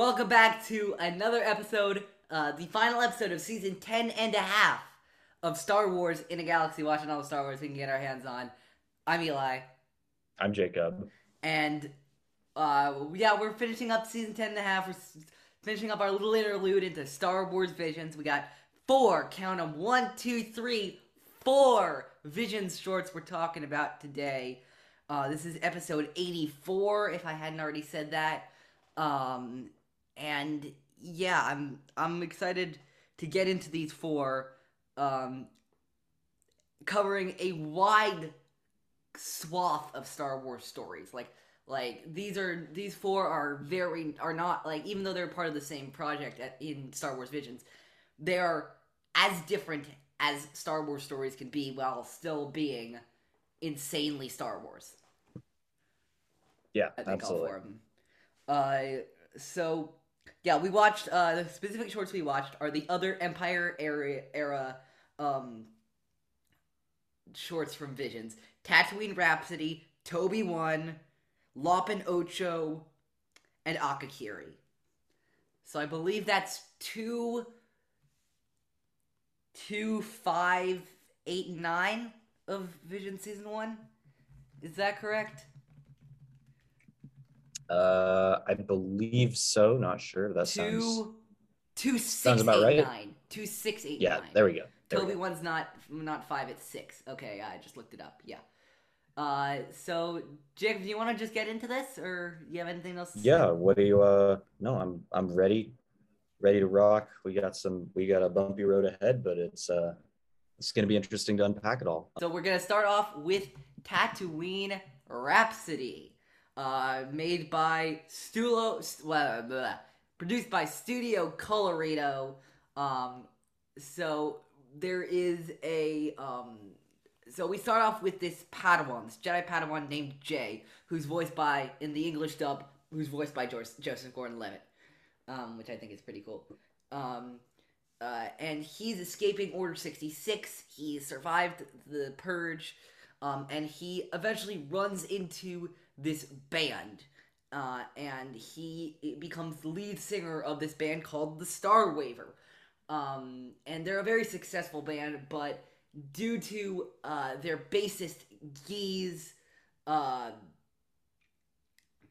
Welcome back to another episode, uh, the final episode of season 10 and a half of Star Wars in a Galaxy, watching all the Star Wars we can get our hands on. I'm Eli, I'm Jacob. and uh, yeah, we're finishing up season 10 and a half. We're s- finishing up our little interlude into Star Wars Visions. We got four, count them, one, two, three, four Visions shorts we're talking about today. Uh, this is episode 84, if I hadn't already said that. Um, and yeah, I'm I'm excited to get into these four, um, covering a wide swath of Star Wars stories. Like like these are these four are very are not like even though they're part of the same project at, in Star Wars Visions, they are as different as Star Wars stories can be while still being insanely Star Wars. Yeah, I think absolutely. all four of them. Uh, so yeah, we watched uh, the specific shorts we watched are the other Empire era era um shorts from Visions: Tatooine Rhapsody, Toby One, Lop and Ocho, and Akakiri. So I believe that's two, two, five, eight, nine of Vision season one. Is that correct? Uh, I believe so. Not sure. That sounds. two, two six sounds about eight, right. nine. Two six eight Yeah, nine. there we go. There we Toby go. one's not not five, it's six. Okay, I just looked it up. Yeah. Uh, so Jacob, do you want to just get into this, or you have anything else? To say? Yeah. What do you? Uh, no, I'm I'm ready, ready to rock. We got some. We got a bumpy road ahead, but it's uh, it's gonna be interesting to unpack it all. So we're gonna start off with Tatooine Rhapsody, uh, made by Stulo, st- blah, blah, blah, produced by Studio Colorido. Um, so there is a um, so we start off with this Padawan, this Jedi Padawan named Jay, who's voiced by in the English dub, who's voiced by George, Joseph Gordon-Levitt, um, which I think is pretty cool. Um, uh, and he's escaping Order 66. He survived the purge, um, and he eventually runs into this band. Uh, and he becomes the lead singer of this band called the Star Waver. Um, and they're a very successful band, but due to uh, their bassist Gee's uh,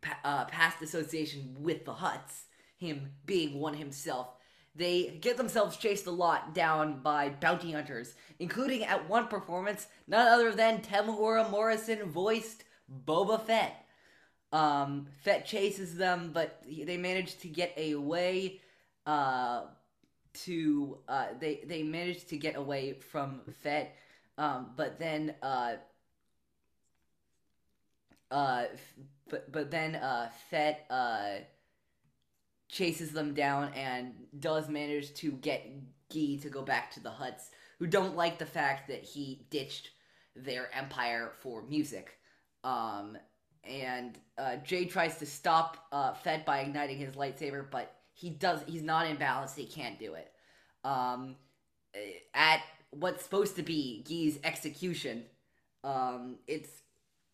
pa- uh, past association with the Hutts, him being one himself, they get themselves chased a lot down by bounty hunters, including at one performance, none other than Temuera Morrison voiced Boba Fett. Um, Fett chases them, but they manage to get away. Uh, to uh, they they manage to get away from Fett, um, but then uh, uh, but but then uh, Fett uh chases them down and does manage to get Gee to go back to the Hutts, who don't like the fact that he ditched their empire for music. Um, and uh, Jay tries to stop uh, Fett by igniting his lightsaber, but he does. He's not in balance. He can't do it. Um, at what's supposed to be Gee's execution, um, it's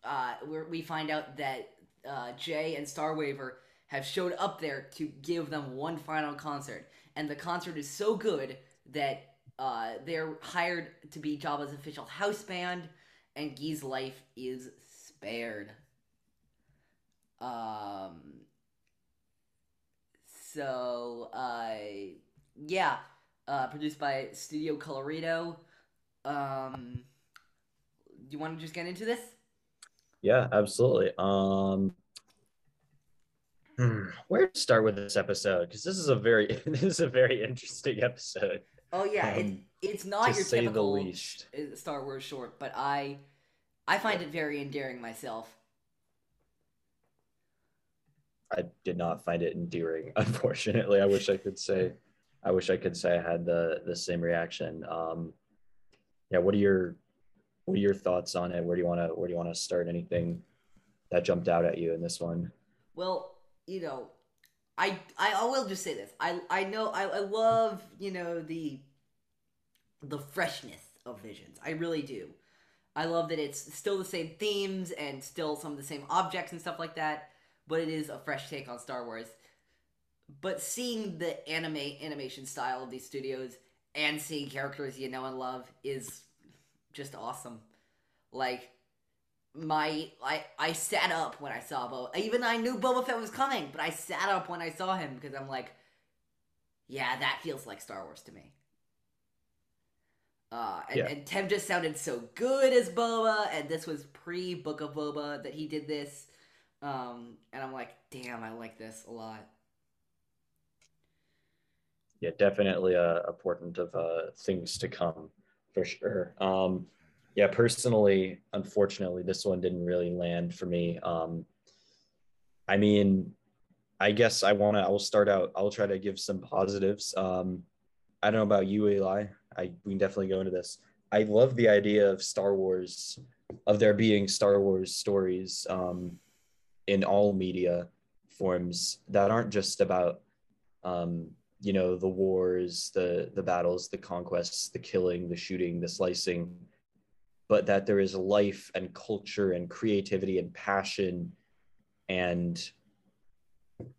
uh, we find out that uh, Jay and Starwaver have showed up there to give them one final concert, and the concert is so good that uh, they're hired to be Jabba's official house band, and Gee's life is spared. Um. So, uh, yeah, uh, produced by Studio Colorido. Um, do you want to just get into this? Yeah, absolutely. Um, hmm, where to start with this episode? Because this is a very this is a very interesting episode. Oh yeah, it's Um, it's not your typical Star Wars short, but I I find it very endearing myself. I did not find it endearing. Unfortunately, I wish I could say, I wish I could say I had the the same reaction. Um, yeah, what are your what are your thoughts on it? Where do you want to where do you want to start? Anything that jumped out at you in this one? Well, you know, I I, I will just say this. I I know I, I love you know the the freshness of Visions. I really do. I love that it's still the same themes and still some of the same objects and stuff like that. but it is a fresh take on Star Wars. But seeing the anime animation style of these studios and seeing characters you know and love is just awesome. Like my I I sat up when I saw Boba. Even I knew Boba Fett was coming, but I sat up when I saw him because I'm like, yeah, that feels like Star Wars to me. Uh, and, Yeah. and Tem just sounded so good as Boba, and this was pre Book of Boba that he did this. Um, and I'm like, damn, I like this a lot. yeah, definitely a, a portent of uh, things to come for sure. Um, yeah, personally, unfortunately, this one didn't really land for me. Um, I mean, I guess I want to. I will start out. I'll try to give some positives. Um, I don't know about you, Eli. I we can definitely go into this. I love the idea of Star Wars, of there being Star Wars stories um, in all media forms that aren't just about um, you know the wars the the battles the conquests the killing the shooting the slicing but that there is life and culture and creativity and passion and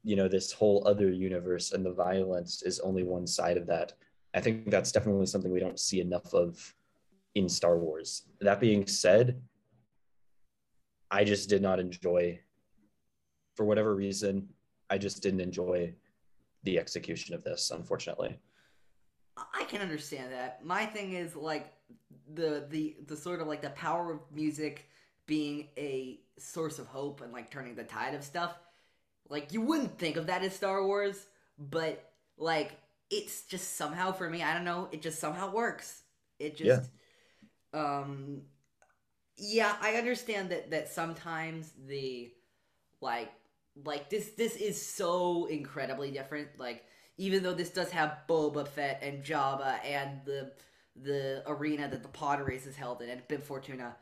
you know this whole other universe and the violence is only one side of that i think that's definitely something we don't see enough of in star wars that being said i just did not enjoy for whatever reason i just didn't enjoy the execution of this unfortunately I can understand that. My thing is like the the the sort of like the power of music being a source of hope and like turning the tide of stuff. Like you wouldn't think of that as Star Wars, but like it's just somehow for me, I don't know, it just somehow works. It just yeah. um yeah, I understand that that sometimes the like like this this is so incredibly different. Like even though this does have Boba Fett and Jabba and the the arena that the pod race is held in and Bib Fortuna,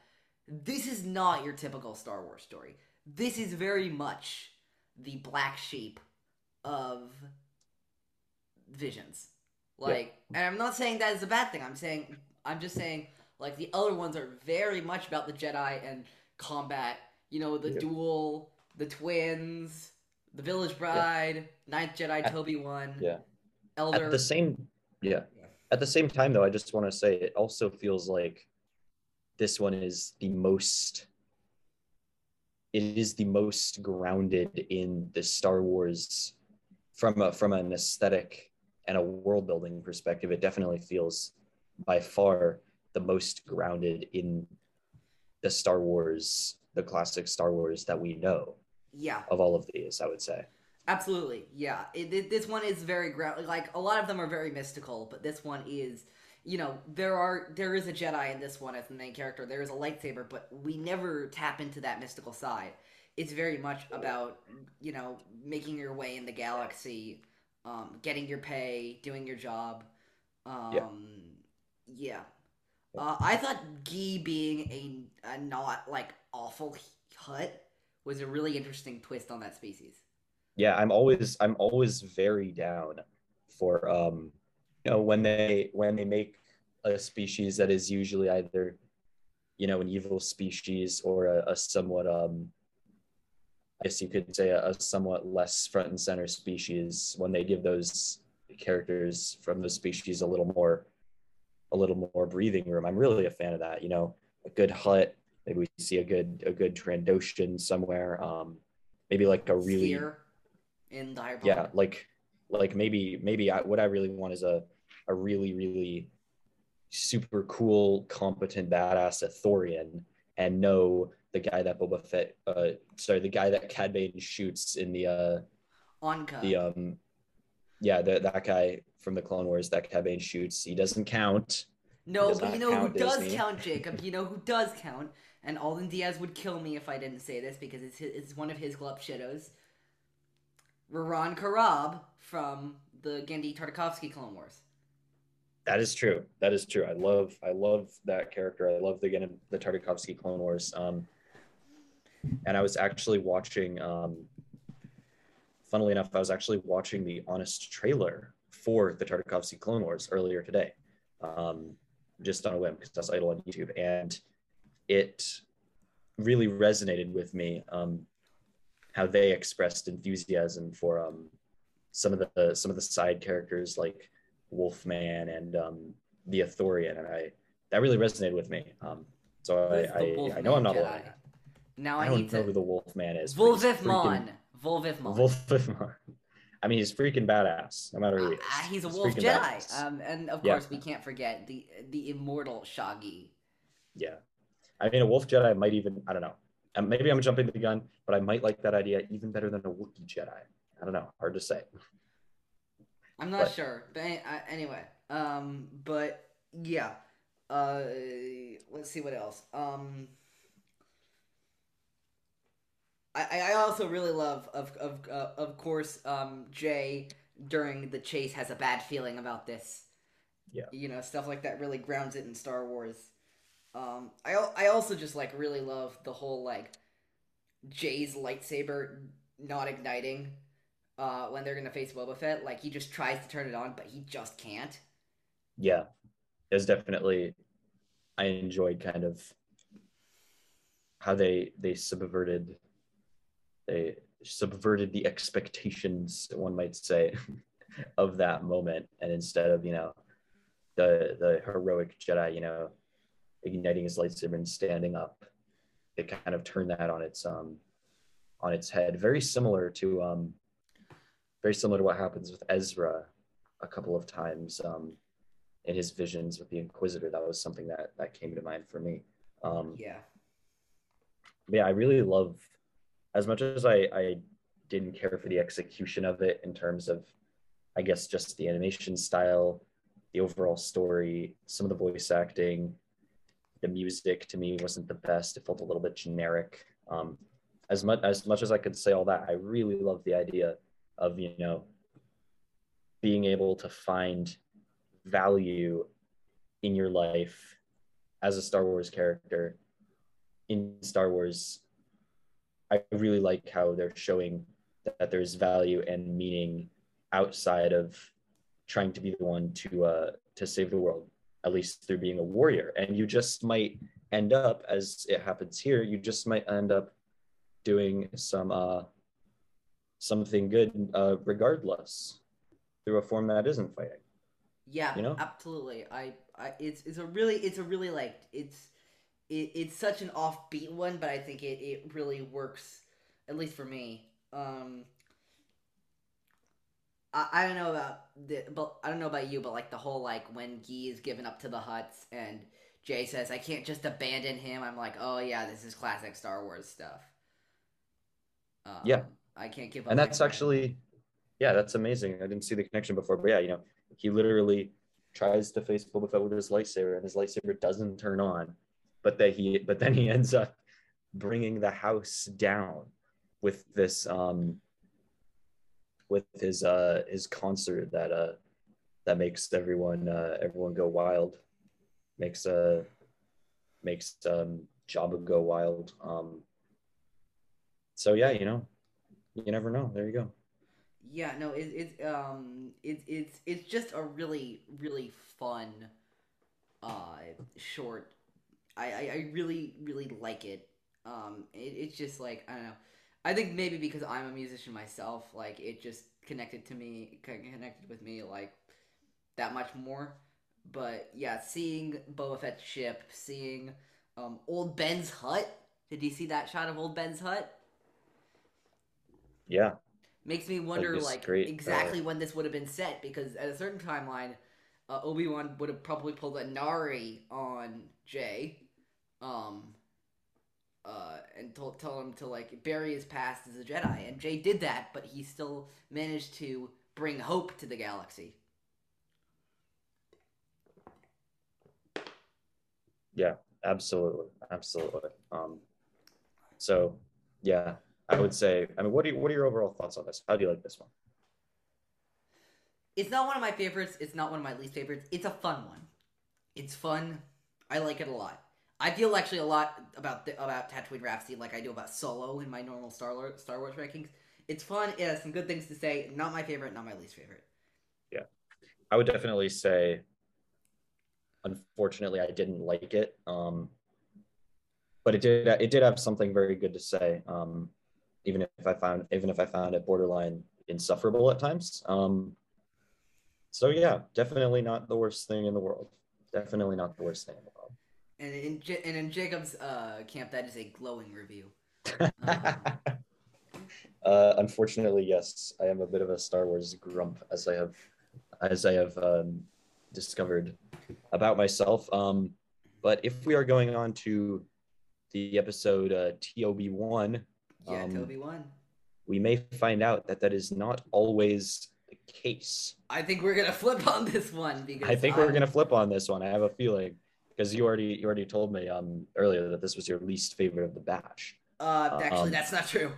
this is not your typical Star Wars story. This is very much the black sheep of visions. Like, and I'm not saying that is a bad thing. I'm saying I'm just saying like the other ones are very much about the Jedi and combat. You know, the Yeah. duel, the twins, the Village Bride, Ninth Jedi, Toby one, yeah Elder. at the same yeah Yeah. at the same time though i just want to say it also feels like this one is the most it is the most grounded in the star wars from a from an aesthetic and a world building perspective it definitely feels by far the most grounded in the star wars the classic star wars that we know yeah, of all of these i would say absolutely. Yeah, it, it- this one is very ground. Like a lot of them are very mystical, but this one is. You know, there are there is a Jedi in this one as the main character. There is a lightsaber, but we never tap into that mystical side. It's very much about you know making your way in the galaxy, um, getting your pay, doing your job. Um, yeah. Uh, I thought Gee being a, a not like awful Hutt was a really interesting twist on that species. yeah i'm always i'm always very down for um you know when they when they make a species that is usually either you know an evil species or a, a somewhat um i guess you could say a, a somewhat less front and center species when they give those characters from those species a little more a little more breathing room. I'm really a fan of that you know a good Hutt. Maybe we see a good a good trandoshan somewhere um maybe like a really Fear in the High yeah like like maybe maybe I, what i really want is a a really really super cool competent badass Ithorian and know the guy that Boba Fett uh sorry the guy that Cad Bane shoots in the uh Onka. the um yeah the, that guy from the Clone Wars that Cad Bane shoots he doesn't count no, does but you know who does Disney. count, Jacob. You know who does count, and Alden Diaz would kill me if I didn't say this because it's his, it's one of his glove shadows. Roron Corobb from the Genndy Tartakovsky Clone Wars. That is true. That is true. I love I love that character. I love the the Tartakovsky Clone Wars. Um, and I was actually watching. Um, funnily enough, I was actually watching the Honest trailer for the Tartakovsky Clone Wars earlier today, um, just on a whim because that's idle on YouTube, and it really resonated with me. Um, how they expressed enthusiasm for um, some of the some of the side characters like Wolfman and um, the Ithorian, and I that really resonated with me. Um, so I, I, I, know I'm not alone. Now I, I don't know to... who the Wolfman is. Voolvif Monn. Volvithmon. Voolvif Monn. I mean, he's freaking badass, no matter who he is. Uh, he's a wolf Jedi, um, and of course yeah. we can't forget the the immortal Shaak Ti. Yeah, I mean, a wolf Jedi might even I don't know. Maybe I'm jumping the gun, but I might like that idea even better than a Wookiee Jedi. I don't know, hard to say. I'm not but. sure, but anyway, um, but yeah, uh, let's see what else. Um, I, I also really love of of uh, of course um, Jay during the chase has a bad feeling about this. Yeah. You know stuff like that really grounds it in Star Wars. Um, I I also just like really love the whole like Jay's lightsaber not igniting uh, when they're gonna face Boba Fett. Like he just tries to turn it on, but he just can't. Yeah, it's definitely. I enjoyed kind of how they they subverted they subverted the expectations, one might say, of that moment. And instead of, you know, the the heroic Jedi, you know, igniting his lightsaber and standing up, they kind of turned that on its um on its head. Very similar to um very similar to what happens with Ezra a couple of times um in his visions with the Inquisitor. That was something that that came to mind for me. Um yeah. Yeah, I really love as much as I, I didn't care for the execution of it in terms of, I guess, just the animation style, the overall story, some of the voice acting, the music to me wasn't the best. It felt a little bit generic. Um, as much as much as I could say all that, I really love the idea of you know being able to find value in your life as a Star Wars character in Star Wars I really like how they're showing that there's value and meaning outside of trying to be the one to uh, to save the world, at least through being a warrior. And you just might end up, as it happens here, you just might end up doing some uh, something good uh, regardless through a form that isn't fighting. Yeah, you know, absolutely. I, I, it's it's a really it's a really like it's it, it's such an offbeat one, but I think it, it really works, at least for me. Um, I, I don't know about the, but I don't know about you, but like the whole like when Guy is given up to the Hutts and Jay says I can't just abandon him. I'm like, oh yeah, this is classic Star Wars stuff. Um, yeah, I can't give up. And that's actually, yeah, that's amazing. I didn't see the connection before, but yeah, you know, he literally tries to face Boba Fett with his lightsaber, and his lightsaber doesn't turn on but that he but then he ends up bringing the house down with this um with his uh his concert that uh that makes everyone uh everyone go wild makes uh makes um Jabba go wild um. So yeah you know you never know. There you go. Yeah no it, it's um it, it's it's just a really really fun uh short I, I, I really really like it. Um, it, it's just like I don't know. I think maybe because I'm a musician myself, like it just connected to me, connected with me like that much more. But yeah, seeing Boba Fett's ship, seeing um, old Ben's hut. Did you see that shot of old Ben's hut? Yeah. Makes me wonder, like, great. exactly uh, when this would have been set, because at a certain timeline, uh, Obi Wan would have probably pulled a Nari on Jay, um, uh, and told tell him to like bury his past as a Jedi, and Jay did that, but he still managed to bring hope to the galaxy. Yeah, absolutely, absolutely. Um, so yeah, I would say. I mean, what do you, what are your overall thoughts on this? How do you like this one? It's not one of my favorites. It's not one of my least favorites. It's a fun one. It's fun. I like it a lot. I feel actually a lot about the, about Tatooine Rhapsody like I do about Solo in my normal Star Wars, Star Wars rankings. It's fun. It has some good things to say. Not my favorite. Not my least favorite. Yeah, I would definitely say. Unfortunately, I didn't like it. Um, but it did. It did have something very good to say. Um, even if I found even if I found it borderline insufferable at times. Um, so yeah, definitely not the worst thing in the world. Definitely not the worst thing in the world. And in J- and in Jacob's uh, camp, that is a glowing review. uh, unfortunately, yes, I am a bit of a Star Wars grump, as I have, as I have um, discovered about myself. Um, but if we are going on to the episode uh, TOB one, Yeah, um, Toby won. we may find out that that is not always the case. I think we're gonna flip on this one because I think we're gonna flip on this one. I have a feeling because you already you already told me um earlier that this was your least favorite of the batch. Uh, actually, um, that's not true.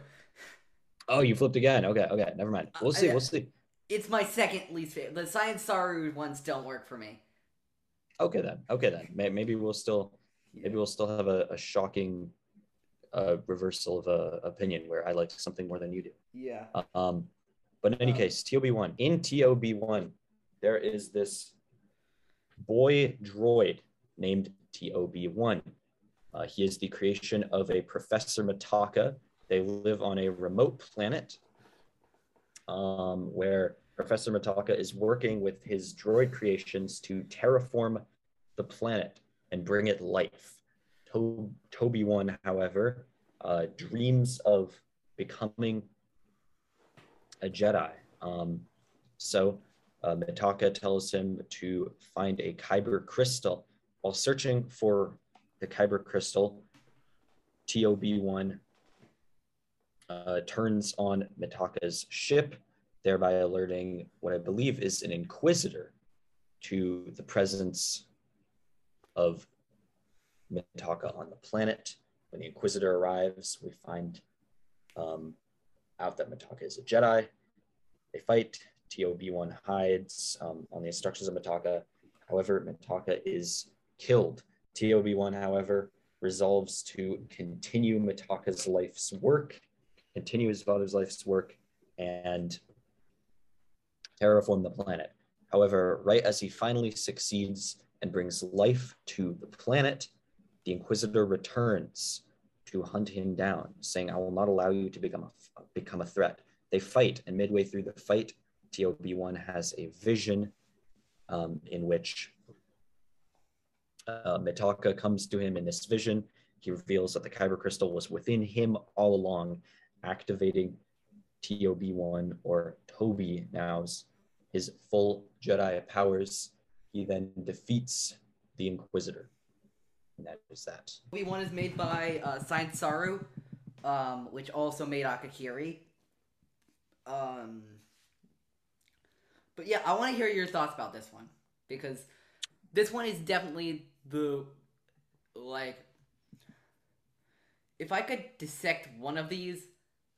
Oh, you flipped again. Okay, okay, never mind. We'll Uh, see. yeah. We'll see. It's my second least favorite. The Science Saru ones don't work for me. Okay then. Okay then. Maybe we'll still maybe we'll still have a, a shocking uh, reversal of uh, opinion where I like something more than you do. Yeah. Um, but in any Um, case, TOB one in TOB one, there is this boy droid named TOB one. Uh, he is the creation of a Professor Mitaka. They live on a remote planet um, where Professor Mitaka is working with his droid creations to terraform the planet and bring it life. To- Toby one, however, uh, dreams of becoming a Jedi. Um, so uh, Mitaka tells him to find a Kyber crystal. While searching for the Kyber crystal, TOB1 uh, turns on Mitaka's ship, thereby alerting what I believe is an Inquisitor to the presence of Mitaka on the planet. When the Inquisitor arrives, we find um, out that Mitaka is a Jedi. They fight. TOB1 hides um, on the instructions of Mitaka. However, Mitaka is killed. TOB1, however, resolves to continue Mitaka's life's work, continue his father's life's work, and terraform the planet. However, right as he finally succeeds and brings life to the planet, the Inquisitor returns to hunt him down, saying, "I will not allow you to become a become a threat." They fight, and midway through the fight, TOB1 has a vision um, in which uh, comes to him in this vision. He reveals that the Kyber crystal was within him all along, activating TOB1 or Toby now's his full Jedi powers. He then defeats the Inquisitor. And that is that. Toby one is made by uh, Saru, um, which also made Akakiri. Um, but yeah, I want to hear your thoughts about this one because this one is definitely the like. If I could dissect one of these,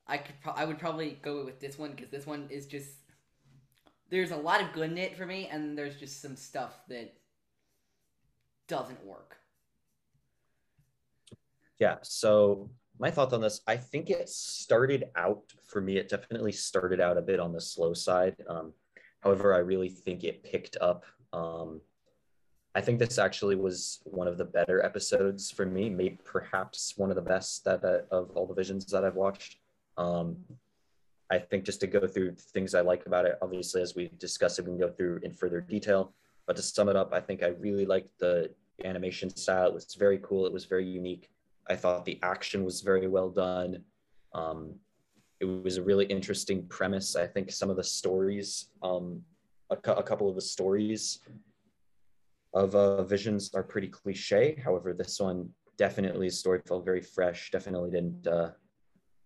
I could. Pro- I would probably go with this one because this one is just. There's a lot of good in it for me, and there's just some stuff that doesn't work. Yeah. So my thoughts on this, I think it started out for me. It definitely started out a bit on the slow side. Um, however, I really think it picked up. Um, I think this actually was one of the better episodes for me, maybe perhaps one of the best that uh, of all the visions that I've watched. Um, I think just to go through things I like about it, obviously, as we discuss it, we can go through in further detail. But to sum it up, I think I really liked the animation style. It was very cool. It was very unique. I thought the action was very well done. Um, it was a really interesting premise. I think some of the stories, um, a, cou- a couple of the stories of uh, Visions are pretty cliche. However, this one definitely, story felt very fresh. Definitely didn't, uh,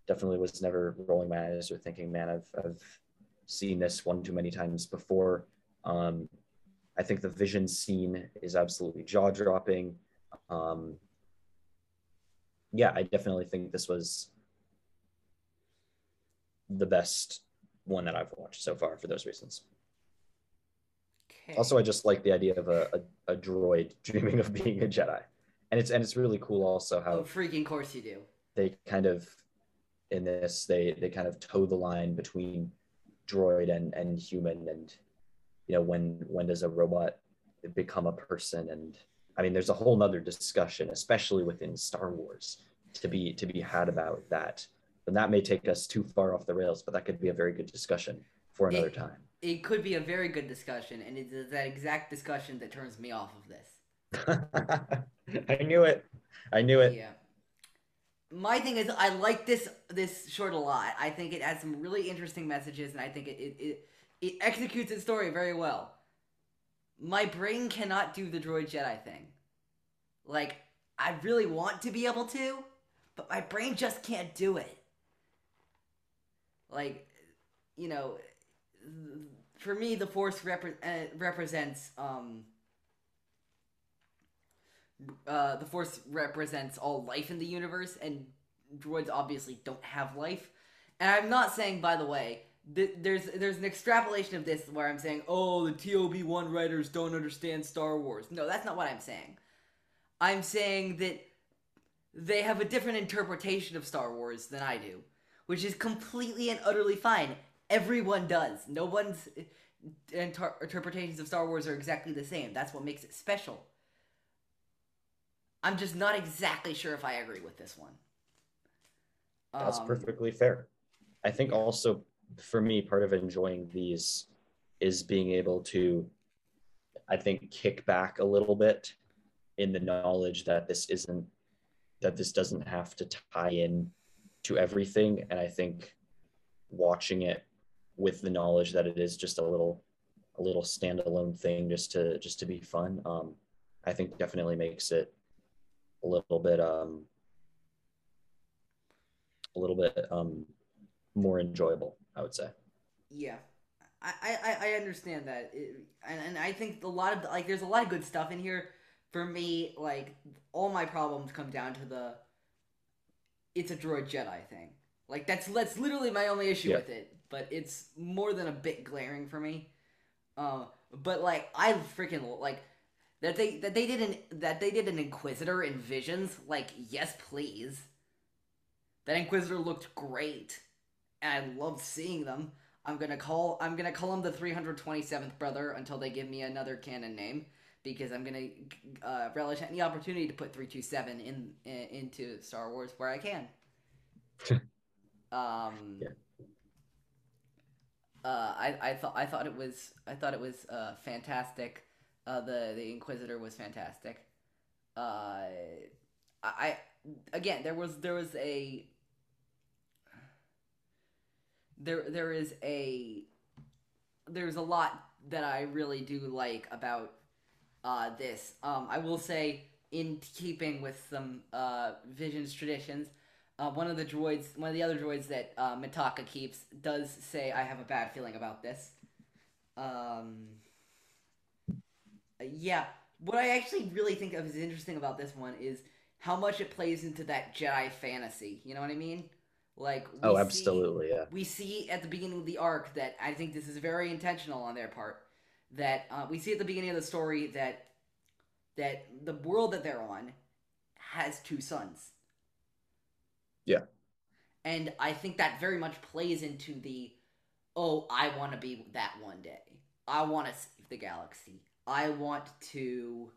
definitely was never rolling my eyes or thinking, man, I've, I've seen this one too many times before. Um, I think the Vision scene is absolutely jaw dropping. Um, yeah, I definitely think this was the best one that I've watched so far for those reasons. Okay. Also, I just like the idea of a, a, a droid dreaming of being a Jedi. And it's and it's really cool also how oh, freaking course you do. they kind of in this they they kind of toe the line between droid and and human and you know when when does a robot become a person and i mean there's a whole nother discussion especially within star wars to be to be had about that And that may take us too far off the rails. But that could be a very good discussion for another It- time. It could be a very good discussion, and it's that exact discussion that turns me off of this. I knew it. I knew it. Yeah. My thing is, I like this this short a lot. I think it has some really interesting messages, and I think it it, it, it executes its story very well. My brain cannot do the droid Jedi thing. Like, I really want to be able to, but my brain just can't do it. Like, you know, for me, the Force repre- uh, represents um, uh, the Force represents all life in the universe, and droids obviously don't have life. And I'm not saying, by the way, th- there's there's an extrapolation of this where I'm saying, oh, the TOB one writers don't understand Star Wars. No, that's not what I'm saying. I'm saying that they have a different interpretation of Star Wars than I do, which is completely and utterly fine. Everyone does. No one's uh, inter- interpretations of Star Wars are exactly the same. That's what makes it special. I'm just not exactly sure if I agree with this one. That's Um, perfectly fair. I think also for me, part of enjoying these is being able to, I think, kick back a little bit in the knowledge that this isn't, that this doesn't have to tie in to everything. And I think watching it with the knowledge that it is just a little, a little standalone thing just to, just to be fun, um, I think definitely makes it a little bit, um, a little bit um, more enjoyable, I would say. Yeah, I I, I understand that, it, and and I think a lot of like there's a lot of good stuff in here. For me, like all my problems come down to the it's a droid Jedi thing. Like that's that's literally my only issue Yeah. with it. But it's more than a bit glaring for me. Uh, but like I freaking like that they that they did an that they did an Inquisitor in Visions. Like yes, please. That Inquisitor looked great, and I loved seeing them. I'm gonna call I'm gonna call him the 327th brother until they give me another canon name because I'm gonna uh, relish any opportunity to put 327 in, in into Star Wars where I can. um. Yeah. Uh, I, I thought I thought it was I thought it was uh, fantastic. Uh, the the Inquisitor was fantastic. Uh, I, again there was there was a there there is a there's a lot that I really do like about uh, this. Um, I will say, in keeping with some uh, Visions traditions, uh, one of the droids, one of the other droids that uh, Mitaka keeps, does say, "I have a bad feeling about this." Um, yeah, what I actually really think of is interesting about this one is how much it plays into that Jedi fantasy. You know what I mean? Like, we Oh, see- absolutely, yeah. we see at the beginning of the arc that I think this is very intentional on their part. That uh, we see at the beginning of the story that that the world that they're on has two sons. Yeah. And I think that very much plays into the oh, I want to be that one day. I want to save the galaxy. I want to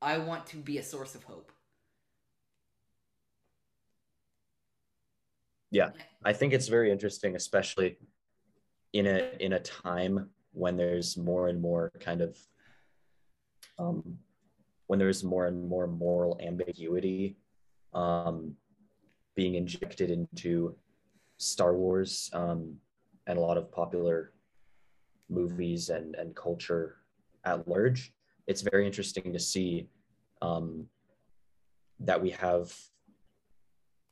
I want to be a source of hope. Yeah. I think it's very interesting, especially in a in a time when there's more and more kind of um, when there's more and more moral ambiguity um, being injected into Star Wars um, and a lot of popular movies and and culture at large. It's very interesting to see um, that we have.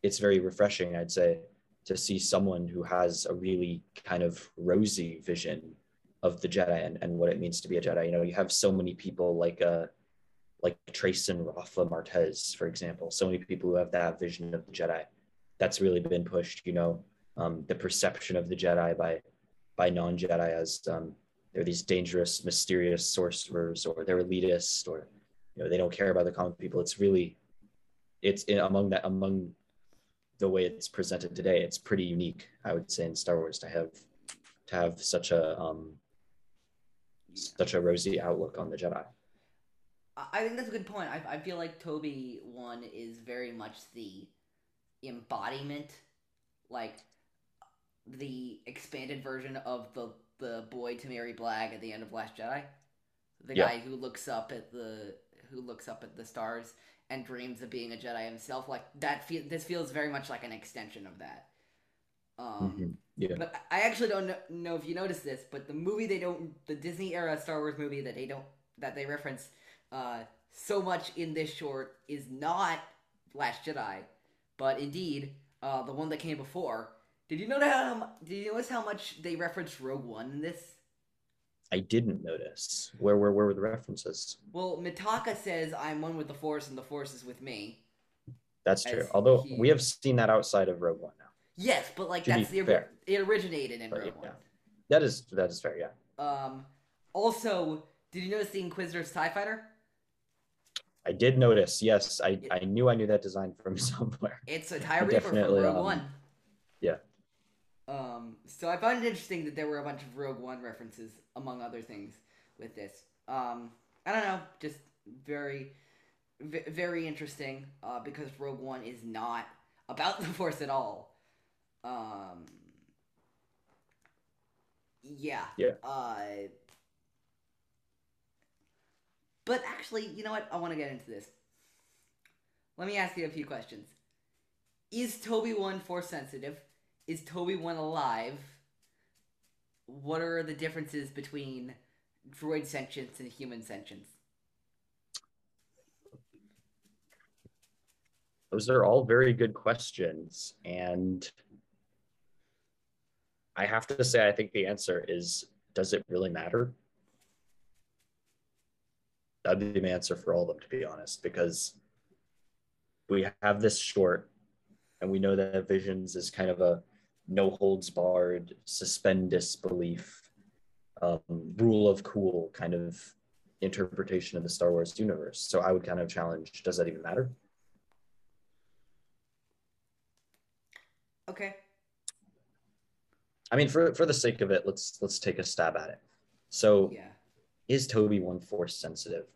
It's very refreshing, I'd say, to see someone who has a really kind of rosy vision of the Jedi and, and what it means to be a Jedi. You know, you have so many people like uh like Trace and Rafa Martez, for example, so many people who have that vision of the Jedi. That's really been pushed, you know, um, the perception of the Jedi by by non-Jedi as um, they're these dangerous, mysterious sorcerers, or they're elitist, or you know, they don't care about the common people. It's really, it's in, among that among the way it's presented today, it's pretty unique, I would say, in Star Wars to have to have such a um, such a rosy outlook on the Jedi. I think that's a good point. I, I feel like Toby one is very much the embodiment, like the expanded version of the the boy Temiri Blagg at the end of Last Jedi, the Yeah. guy who looks up at the who looks up at the stars and dreams of being a Jedi himself. Like that, feel this feels very much like an extension of that. Um, Mhm. Yeah. but I actually don't know, know if you noticed this, but the movie they don't, the Disney era Star Wars movie that they don't, that they reference uh, so much in this short is not Last Jedi, but indeed uh, the one that came before. Did you notice how? Did you notice how much they referenced Rogue One in this? I didn't notice. Where where where were the references? Well, Mitaka says, "I'm one with the Force, and the Force is with me." That's true. As Although he- we have seen that outside of Rogue One now. Yes, but like To that's the fair. it originated in But, Rogue yeah. One. That is that is fair. Yeah. Um, also, did you notice the Inquisitor's Tie Fighter? I did notice. Yes, I I knew I knew that design from somewhere. It's a tie reaper from Rogue um, One. yeah. Um, so I found it interesting that there were a bunch of Rogue One references, among other things, with this. Um, I don't know, just very, v- very interesting. Uh, because Rogue One is not about the Force at all. Um, yeah. Yeah. Uh, but actually, you know what? I want to get into this. Let me ask you a few questions. Is Toby one force sensitive? Is Toby one alive? What are the differences between droid sentience and human sentience? Those are all very good questions, and I have to say, I think the answer is: Does it really matter? That'd be my answer for all of them, to be honest, because we have this short, and we know that Visions is kind of a no holds barred, suspend disbelief, um, rule of cool kind of interpretation of the Star Wars universe. So I would kind of challenge: Does that even matter? Okay. I mean, for for the sake of it, let's let's take a stab at it. So, Yeah. Is Toby one force sensitive?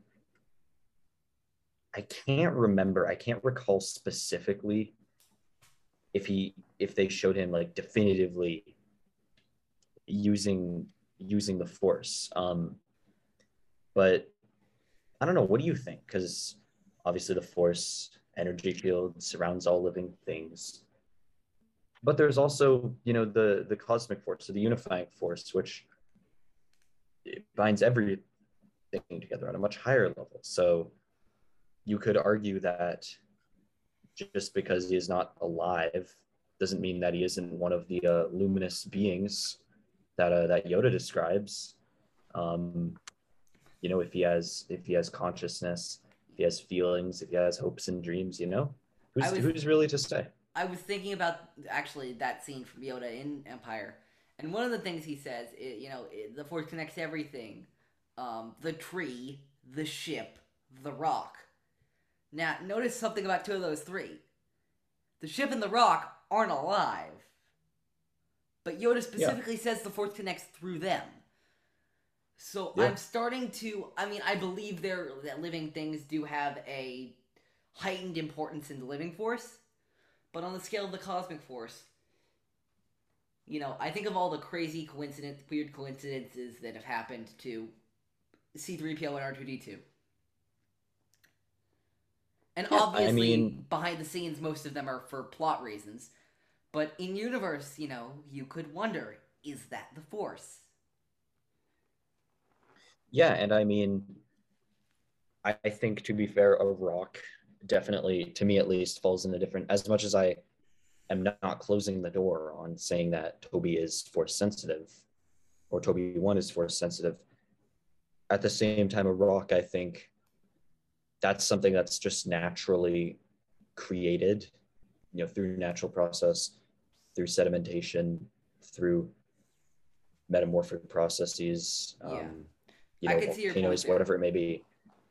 I can't remember. I can't recall specifically if he if they showed him like definitively using using the force. Um, but I don't know. What do you think? Because obviously the force energy field surrounds all living things but there's also you know the the cosmic force or the unifying force which binds everything together on a much higher level. So you could argue that just because he is not alive doesn't mean that he isn't one of the uh, luminous beings that uh, that Yoda describes. Um you know if he has if he has consciousness if he has feelings if he has hopes and dreams you know who's was- who's really to say? I was thinking about actually that scene from Yoda in Empire, and one of the things he says, i you know, the Force connects everything, um, the tree, the ship, the rock. Now, notice something about two of those three. The ship and the rock aren't alive, but Yoda specifically says the Force connects through them. So Yeah. I'm starting to. I mean, I believe there that living things do have a heightened importance in the living force. But on the scale of the cosmic force, you know, I think of all the crazy coincidence, weird coincidences that have happened to C3PO and R2D2. And Yeah, I obviously, mean- behind the scenes, most of them are for plot reasons. But in universe, you know, you could wonder is that the Force? Yeah, and I mean, I, I think to be fair, a rock definitely, to me at least, falls in a different. As much as I am not, closing the door on saying that Toby is force sensitive, or Toby one is force sensitive. At the same time, a rock, I think, that's something that's just naturally created, you know, through natural process, through sedimentation, through metamorphic processes. Yeah. Um, you I know, can see your volcanoes, whatever it may be.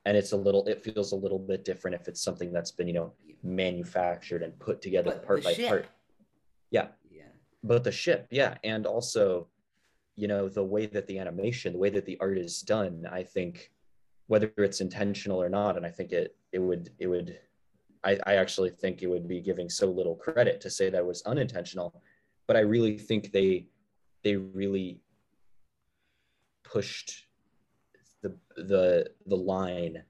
And it's a little, it feels a little bit different if it's something that's been, you know, manufactured and put together But part by ship. part. Yeah. Yeah. But the ship, yeah. And also, you know, the way that the animation, the way that the art is done, I think whether it's intentional or not, and I think it it would it would I, I actually think it would be giving so little credit to say that was unintentional, but I really think they they really pushed the the the line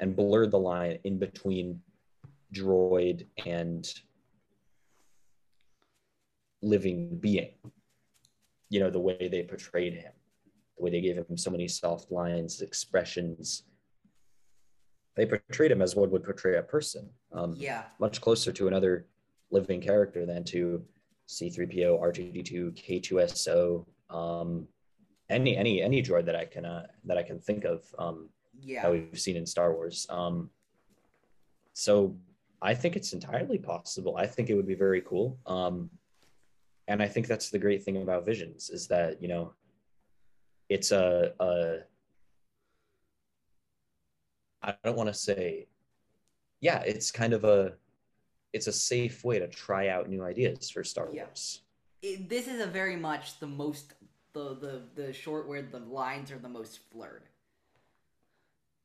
and blurred the line in between droid and living being you know the way they portrayed him the way they gave him so many soft lines expressions they portrayed him as one would portray a person um, Yeah. much closer to another living character than to c3po r2d2 k2so um, any any any droid that i can uh, that i can think of um, Yeah. that we've seen in Star Wars. Um, so I think it's entirely possible. I think it would be very cool. Um, and I think that's the great thing about Visions is that you know, it's a, a I don't want to say, yeah, it's kind of a, it's a safe way to try out new ideas for Star Yeah. Wars. It, this is a very much the most the the the short where the lines are the most blurred.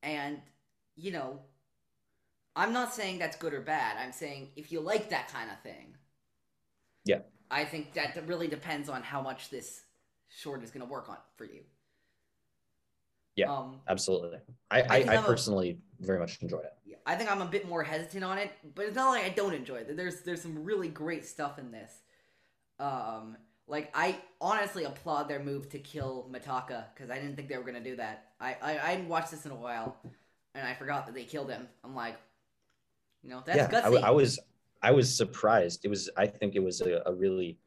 And you know, I'm not saying that's good or bad. I'm saying if you like that kind of thing. Yeah. I think that really depends on how much this short is going to work on for you. Yeah. Um Absolutely. I, I, I I'm a- personally very much enjoyed it. Yeah, I think I'm a bit more hesitant on it, but it's not like I don't enjoy it. There's there's some really great stuff in this. Um, like I honestly applaud their move to kill Mitaka because I didn't think they were gonna do that. I, I I hadn't watched this in a while, and I forgot that they killed him. I'm like, you know, that's yeah, I, gutsy. w- I was I was surprised. It was I think it was a, a really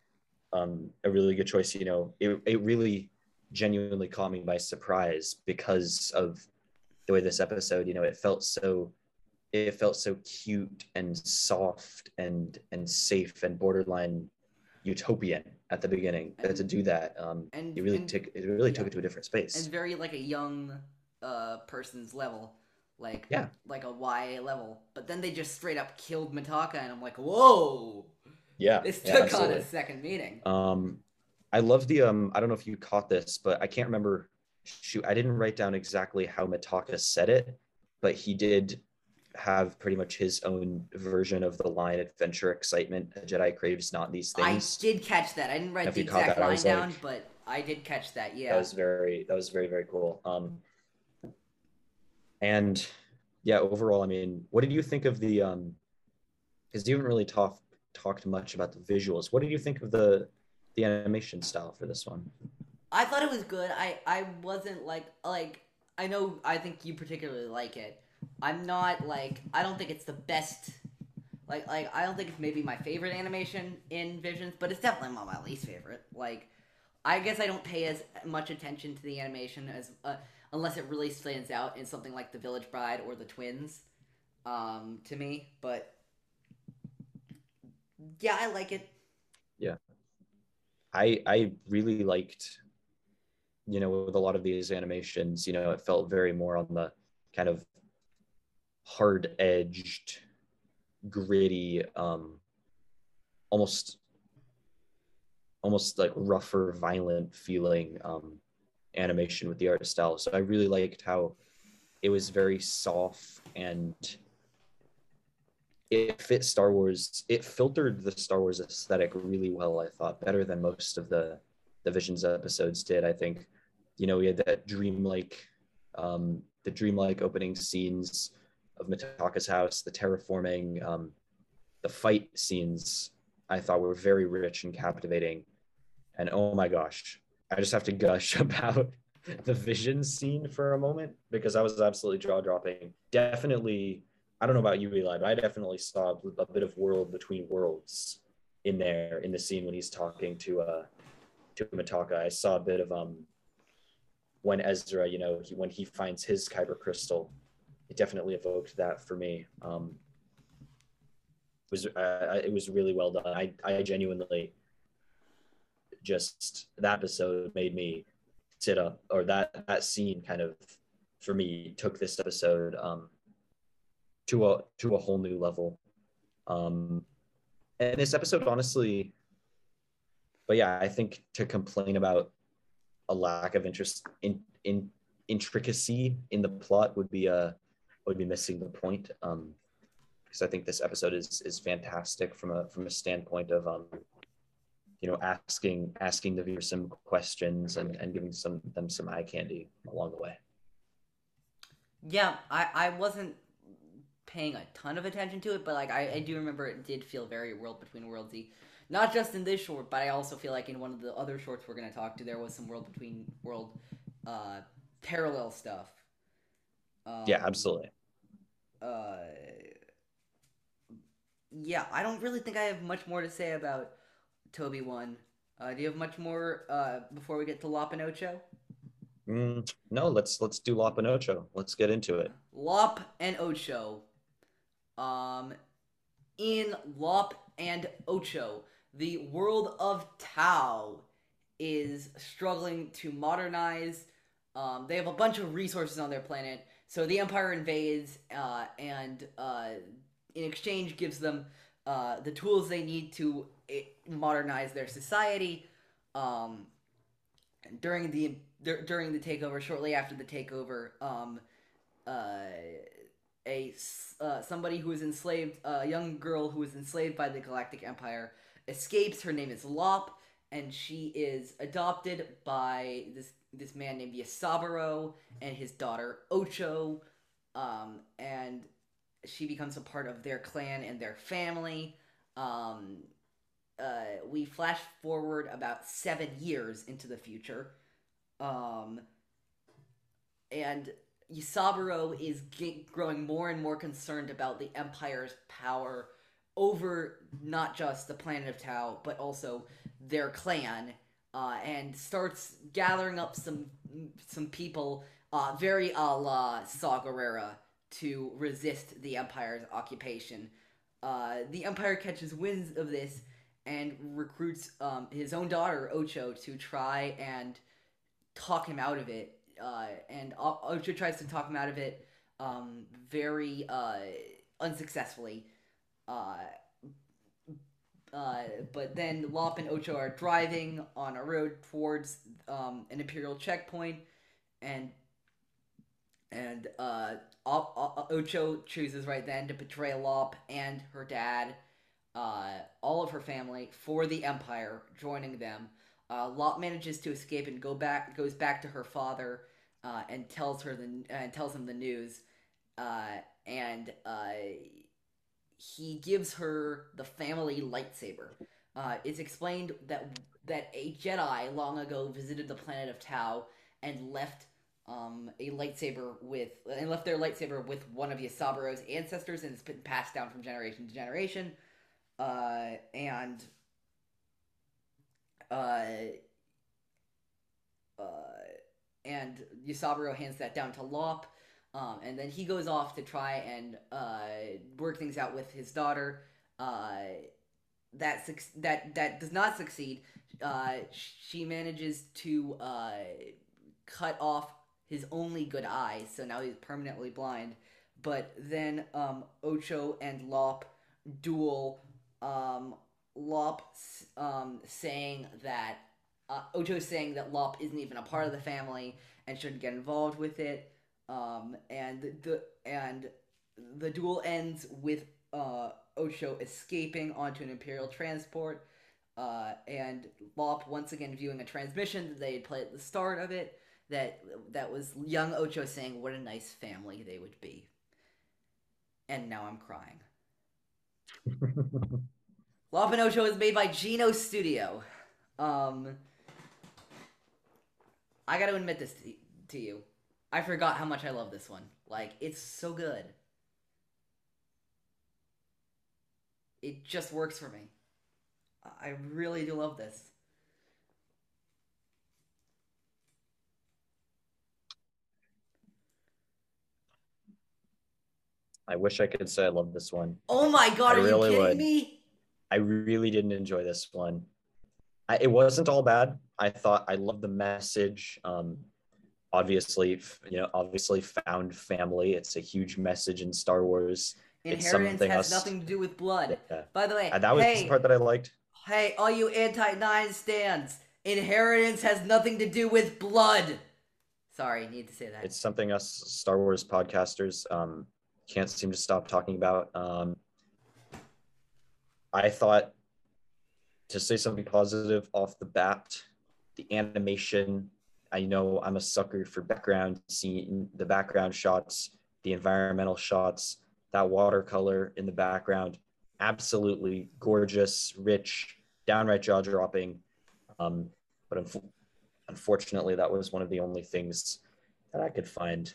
um, a really good choice. You know, it it really genuinely caught me by surprise because of the way this episode. You know, it felt so it felt so cute and soft and and safe and borderline utopian at the beginning. But to do that, um, and it really and, took it really yeah. took it to a different space. and very like a young uh person's level, like Yeah. like a YA level. But then they just straight up killed Mitaka, and I'm like, whoa, yeah, this yeah, took on a second meaning. Um, I love the um. I don't know if you caught this, but I can't remember. Shoot, I didn't write down exactly how Mitaka said it, but he did have pretty much his own version of the line "Adventure, excitement, a Jedi craves not these things." I did catch that. I didn't write the exact line down, like- but I did catch that. Yeah that was very. That was very very cool. Um, and yeah, overall, I mean, what did you think of the um? Because you haven't really talked talked much about the visuals. What did you think of the the animation style for this one? I thought it was good. I I wasn't like like I know I think you particularly like it. I'm not like I don't think it's the best. Like like I don't think it's maybe my favorite animation in Visions, but it's definitely not my least favorite. Like I guess I don't pay as much attention to the animation as uh, unless it really stands out in something like The Village Bride or The Twins. Um, to me, but yeah, I like it. Yeah, I I really liked, you know, with a lot of these animations, you know, it felt very more on the kind of hard edged, gritty, um, almost almost like rougher, violent feeling um, animation with the art style. So I really liked how it was very soft and it fit Star Wars. It filtered the Star Wars aesthetic really well. I thought better than most of the the Visions episodes did. I think, you know, we had that dreamlike, um, the dreamlike opening scenes of Mitaka's house, the terraforming, um, the fight scenes. I thought were very rich and captivating. And oh my gosh, I just have to gush about the vision scene for a moment because I was absolutely jaw dropping. Definitely I don't know about you, Eli, but I definitely saw a bit of world between worlds in there in the scene when he's talking to uh to Mitaka. I saw a bit of um when Ezra, you know, he, when he finds his kyber crystal, it definitely evoked that for me. Um, was uh, it was really well done. I I genuinely just that episode made me sit up, or that that scene kind of for me took this episode um to a to a whole new level. Um, and this episode, honestly, but yeah, I think to complain about a lack of interest in in intricacy in the plot would be uh would be missing the point. Um, because I think this episode is is fantastic from a from a standpoint of um, you know, asking asking the viewer some questions and and giving some them some eye candy along the way. Yeah, I I wasn't paying a ton of attention to it, but like I, I do remember it did feel very world between worldsy. Not just in this short, but I also feel like in one of the other shorts we're gonna talk to, there was some world between world uh, parallel stuff. Um, yeah, absolutely. Uh, yeah, I don't really think I have much more to say about Toby one. Uh, do you have much more uh, before we get to Lop and Ocho? Mm, no, let's let's do Lop and Ocho. Let's get into it. Lop and Ocho. Um, in Lop and Ocho, the world of Tau is struggling to modernize. Um, they have a bunch of resources on their planet, so the Empire invades, uh, and uh, in exchange gives them uh, the tools they need to modernize their society. Um, during the during the takeover, shortly after the takeover, um, uh, a uh, somebody who is enslaved, a young girl who was enslaved by the Galactic Empire, escapes. Her name is Lop, and she is adopted by this this man named Yasaburo and his daughter Ocho, um, and she becomes a part of their clan and their family. Um, uh, we flash forward about seven years into the future, um, and Yasaburo is growing more and more concerned about the Empire's power over not just the planet of Tau, but also their clan, uh, and starts gathering up some some people, uh, very a la Saw Gerrera, to resist the Empire's occupation. Uh, the Empire catches winds of this and recruits um, his own daughter Ocho to try and talk him out of it. Uh, and Ocho tries to talk him out of it um, very uh, unsuccessfully. Uh, uh, but then Lop and Ocho are driving on a road towards um, an Imperial checkpoint, and and uh, Ocho chooses right then to betray Lop and her dad, uh, all of her family, for the Empire, joining them. Uh, Lop manages to escape and go back, goes back to her father, uh, and tells her the and tells him the news, uh, and uh, he gives her the family lightsaber. Uh, it's explained that that a Jedi long ago visited the planet of Tau and left um, a lightsaber with and left their lightsaber with one of Yasaburo's ancestors, and it's been passed down from generation to generation. Uh, and uh, uh, and Yasaburo hands that down to Lop, um, and then he goes off to try and uh, work things out with his daughter. Uh, that su- that that does not succeed. Uh, she manages to uh, cut off his only good eye, so now he's permanently blind. But then um, Ocho and Lop duel. Um, Lop um, saying that uh, Ocho saying that Lop isn't even a part of the family and shouldn't get involved with it. Um, and the and the duel ends with uh, Ocho escaping onto an Imperial transport, uh, and Lop once again viewing a transmission that they had played at the start of it that that was young Ocho saying what a nice family they would be. And now I'm crying. Lop and Ocho is made by Geno Studio. Um, I got to admit this to, to you. I forgot how much I love this one. Like, it's so good. It just works for me. I really do love this. I wish I could say I love this one. Oh my god, I are really you kidding would. me? I really didn't enjoy this one. I, it wasn't all bad. I thought I loved the message. Um, obviously, you know, obviously found family. It's a huge message in Star Wars. Inheritance has us, nothing to do with blood. Yeah. By the way, and that was hey, the part that I liked. Hey, all you anti-nine stands, inheritance has nothing to do with blood. Sorry, need to say that. It's something us Star Wars podcasters um, can't seem to stop talking about. Um, I thought to say something positive off the bat, the animation. I know I'm a sucker for background scene, the background shots, the environmental shots, that watercolor in the background, absolutely gorgeous, rich, downright jaw dropping. Um, but unf- unfortunately, that was one of the only things that I could find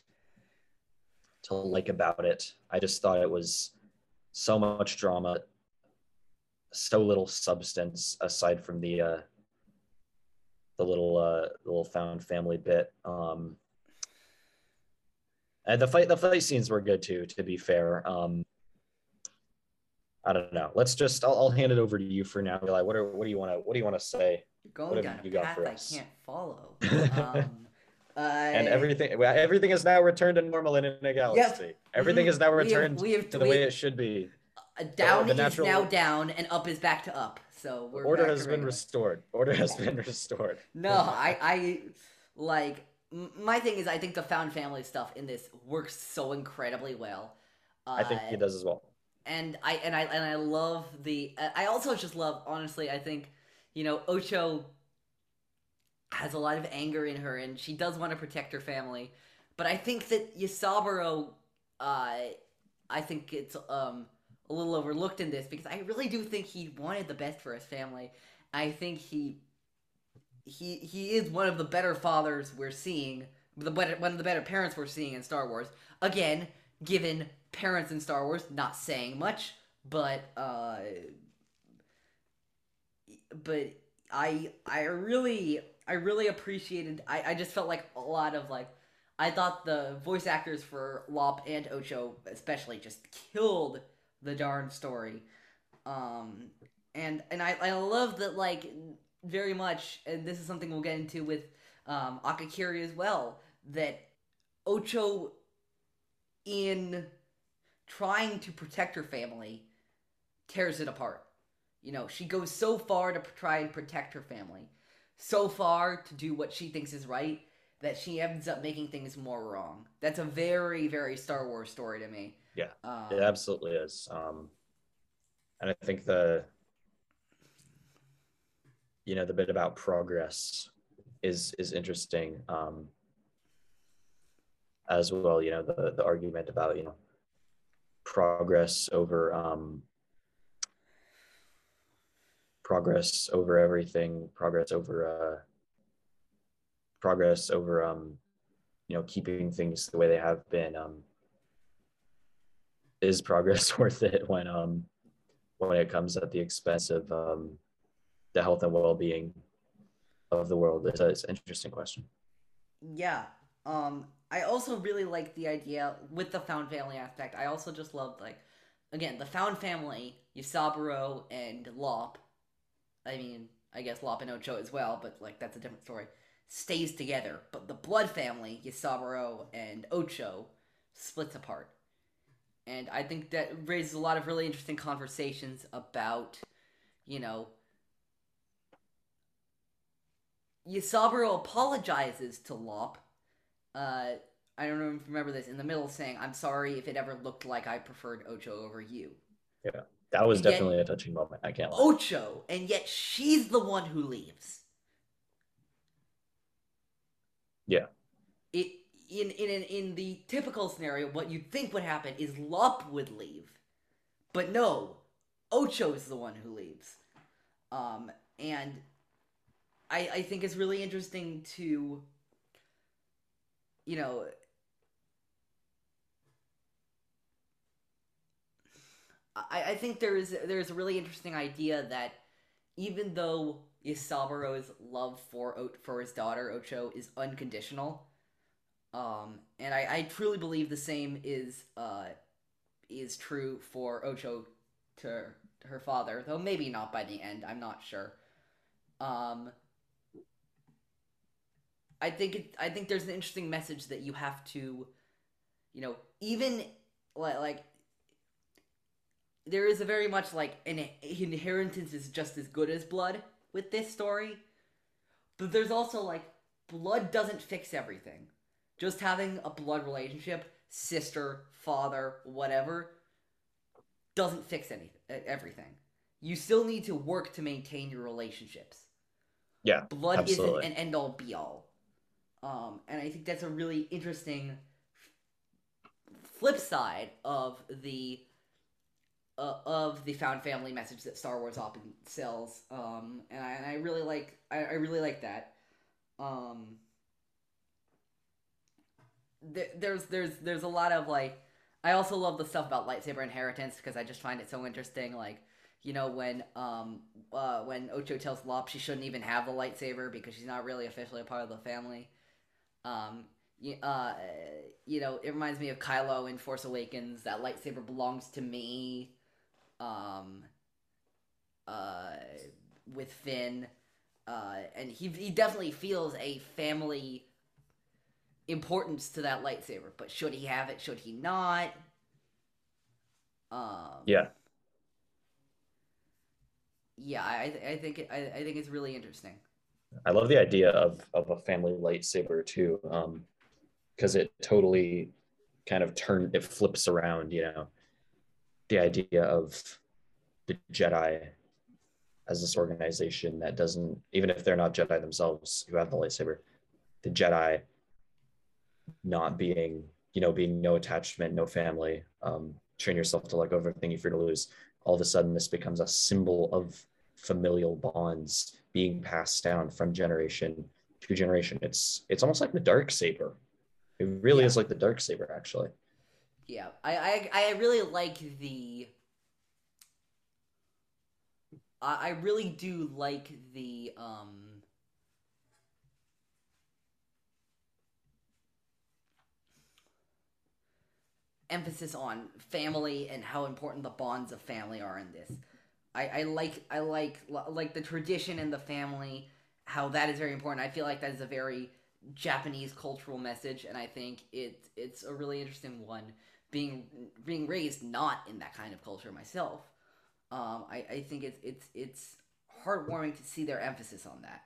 to like about it. I just thought it was so much drama, so little substance aside from the uh, the little uh, little found family bit. Um, and the fight the fight scenes were good too. To be fair, um, I don't know. Let's just I'll, I'll hand it over to you for now. Eli. What are what do you want to what do you want to say? You're going down have a got path I can't follow. Um, uh, And everything everything is now returned to normal in a galaxy. Everything Mhm. is now We have- returned we have- to the we- way it should be. Uh, down is now down, and up is back to up. So we're Order has been restored. Order has been restored. No, I, I like my thing is I think the found family stuff in this works so incredibly well. Uh, I think he does as well. and I and I and I love the. I also just love honestly. I think you know Ocho has a lot of anger in her, and she does want to protect her family. But I think that Yasaburo, uh, I think it's um a little overlooked in this because I really do think he wanted the best for his family. I think he he he is one of the better fathers we're seeing, the better, one of the better parents we're seeing in Star Wars. Again, given parents in Star Wars, not saying much, but uh, but I I really I really appreciated. I I just felt like a lot of like. I thought the voice actors for Lop and Ocho especially just killed the darn story. Um, and and I, I love that like very much, and this is something we'll get into with um, Akakiri as well. That Ocho, in trying to protect her family, tears it apart. You know, she goes so far to try and protect her family, so far to do what she thinks is right that she ends up making things more wrong. That's a very very Star Wars story to me. Yeah, Um, It absolutely is. Um, and I think the you know the bit about progress is is interesting um, as well. You know the the argument about you know progress over um, progress over everything, progress over uh, progress over um, you know keeping things the way they have been. Um, is progress worth it when um when it comes at the expense of um the health and well-being of the world it's, a, it's an interesting question Yeah. Um I also really like the idea with the found family aspect. I also just loved like again, the found family, Yasaburo and Lop. I mean, I guess Lop and Ocho as well, but like that's a different story. Stays together, but the blood family, Yasaburo and Ocho, splits apart. And I think that raises a lot of really interesting conversations about, you know, Yasaburo apologizes to Lop. Uh, I don't know if you remember this in the middle, saying, "I'm sorry if it ever looked like I preferred Ocho over you." Yeah, that was And yet- definitely a touching moment i can't lie Ocho, and yet she's the one who leaves. Yeah. It in in in, the typical scenario, what you'd think would happen is Lop would leave, but no, Ocho is the one who leaves. Um, and I I think it's really interesting to, you know. I, I think there's there's a really interesting idea that even though Yasaburo's love for O- for his daughter Ocho is unconditional, um, and I, I truly believe the same is uh is true for Ocho to her father, though maybe not by the end. I'm not sure. Um, I think it, I think there's an interesting message that you have to, you know, even li- like there is a very much like an inheritance is just as good as blood with this story, but there's also like blood doesn't fix everything. Just having a blood relationship, sister, father, whatever, doesn't fix anything. everything. you still need to work to maintain your relationships. Yeah, Blood absolutely. isn't an end all be all. Um, and I think that's a really interesting flip side of the uh, of the found family message that Star Wars often sells. Um, and I, and I really like I, I really like that. Um, there, there's there's there's a lot of like I also love the stuff about lightsaber inheritance because I just find it so interesting. Like you know when um uh when Ocho tells Lop she shouldn't even have the lightsaber because she's not really officially a part of the family. Um, you, uh, you know, it reminds me of Kylo in Force Awakens. That lightsaber belongs to me. Um, uh, with Finn, uh, and he he definitely feels a family importance to that lightsaber. But should he have it? Should he not? Um, yeah, yeah. I I think it, I I think it's really interesting. I love the idea of of a family lightsaber too, because um, it totally kind of turn it flips around. You know, the idea of the Jedi as this organization that doesn't, even if they're not Jedi themselves who have the lightsaber, the Jedi not being, you know, being no attachment, no family, um, train yourself to let go of everything you fear to lose. All of a sudden, this becomes a symbol of familial bonds being passed down from generation to generation. It's it's almost like the dark saber. It really Yeah. is like the dark saber, actually. Yeah, I I, I really like the. I I really do like the um. Emphasis on family and how important the bonds of family are in this. I, I like I like like the tradition and the family, how that is very important. I feel like that is a very Japanese cultural message, and I think it it's a really interesting one. Being being raised not in that kind of culture myself, um, I, I think it's it's it's heartwarming to see their emphasis on that.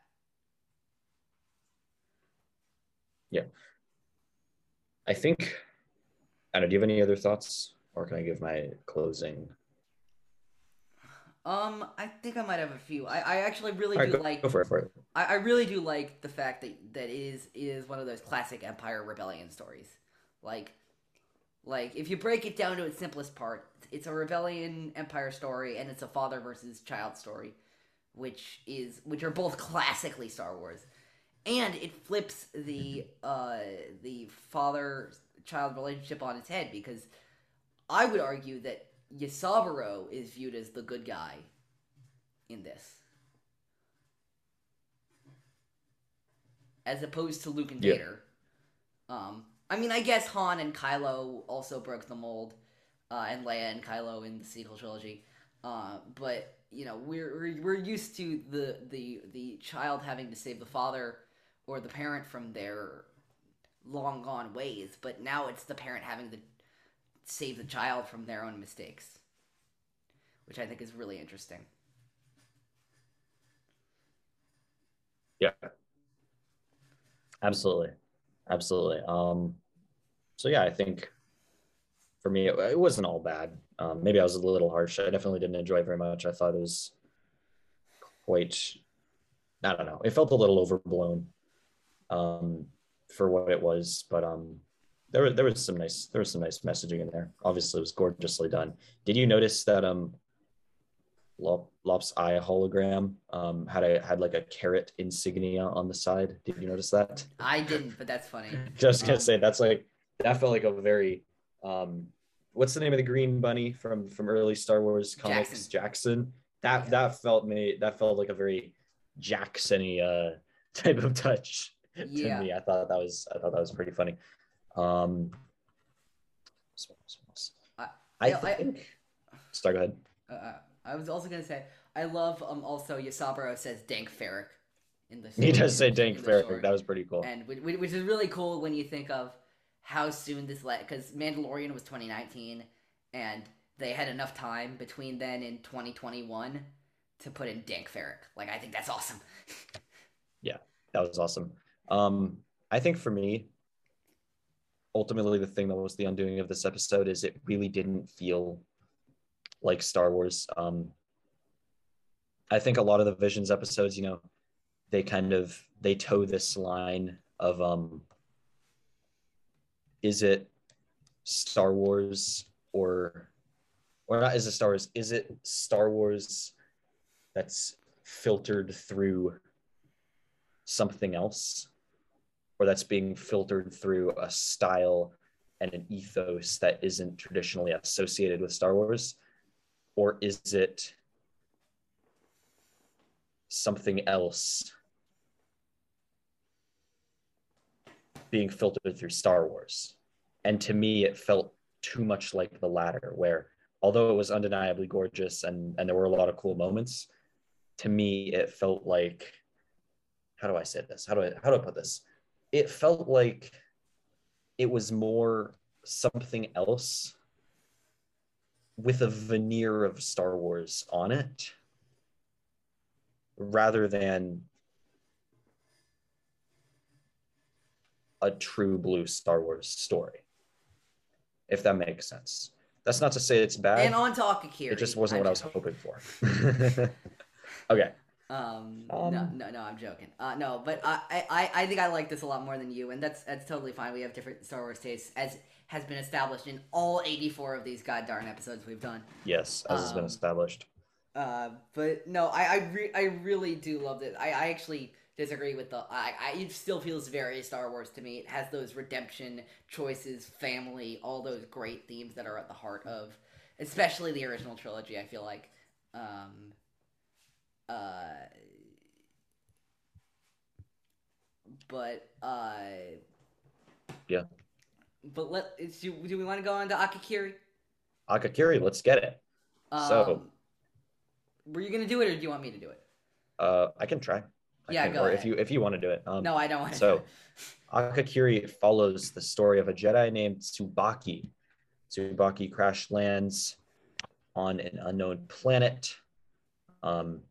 Yeah, I think. I don't know. Do you have any other thoughts, or can I give my closing? Um, I think I might have a few. I, I actually really All right, do go, like go for it. For it. I, I really do like the fact that that it is is one of those classic Empire rebellion stories. Like, like if you break it down to its simplest part, it's a rebellion Empire story, and it's a father versus child story, which is which are both classically Star Wars, and it flips the uh the father child relationship on its head because I would argue that Yasaburo is viewed as the good guy in this. as opposed to Luke and Yeah. Vader. Um, I mean, I guess Han and Kylo also broke the mold, uh, and Leia and Kylo in the sequel trilogy. Uh, but you know, we're, we're we're used to the the the child having to save the father or the parent from their long gone ways, but now it's the parent having to save the child from their own mistakes, which I think is really interesting. Yeah. Absolutely. Absolutely. Um, so yeah, I think for me, it, it wasn't all bad. Um, maybe I was a little harsh. I definitely didn't enjoy it very much. I thought it was quite, I don't know. It felt a little overblown um, for what it was, but um, there was there was some nice there was some nice messaging in there. Obviously, it was gorgeously done. Did you notice that um, Lop, Lop's eye hologram um, had a had like a carrot insignia on the side? Did you notice that? I didn't, but that's funny. Just gonna Um, say that's like that felt like a very um, what's the name of the green bunny from from early Star Wars comics? Jaxxon. Jaxxon. That Yeah. that felt me that felt like a very Jaxxony uh type of touch to Yeah. me. I thought that was I thought that was pretty funny. Um, I- I I- I- think. Start. Go ahead. Uh, I was also gonna say I love um also Yasaburo says Dank Farrik in the He does say Dank the Farrik. That was pretty cool. and which, which is really cool when you think of how soon this let because Mandalorian was 2019 and they had enough time between then and 2021 to put in Dank Farrik. Like I think that's awesome. Yeah, that was awesome. Um, I think for me, ultimately, the thing that was the undoing of this episode is it really didn't feel like Star Wars. Um, I think a lot of the Visions episodes, you know, they kind of they toe this line of um is it Star Wars or or not is it Star Wars? Is it Star Wars that's filtered through something else? Or that's being filtered through a style and an ethos that isn't traditionally associated with Star Wars? Or is it something else being filtered through Star Wars? And to me, it felt too much like the latter, where although it was undeniably gorgeous and, and there were a lot of cool moments, to me, it felt like how do I say this? How do I how do I put this? It felt like it was more something else with a veneer of Star Wars on it rather than a true blue Star Wars story. If that makes sense. That's not to say it's bad. And on to Akakiri. It just wasn't what I was hoping for. okay. Um, Um, no, no, no, I'm joking. Uh, no, but I, I, I think I like this a lot more than you, and that's that's totally fine. We have different Star Wars tastes, as has been established in all 84 of these goddarn episodes we've done. Yes, as has been Um, established. Uh, but no, I, I, re- I really do love it. I, I actually disagree with the. I, I, it still feels very Star Wars to me. It has those redemption choices, family, all those great themes that are at the heart of, especially the original trilogy. I feel like, um, uh, but uh, Yeah. But let do, do we want to go on to Akakiri? Akakiri, let's get it. Um, So- were you gonna do it, or do you want me to do it? Uh, I can try. I Yeah, can, go or if you if you want to do it. Um, No, I don't want to. so Akakiri follows the story of a Jedi named Tsubaki. Tsubaki crash lands on an unknown planet. Um,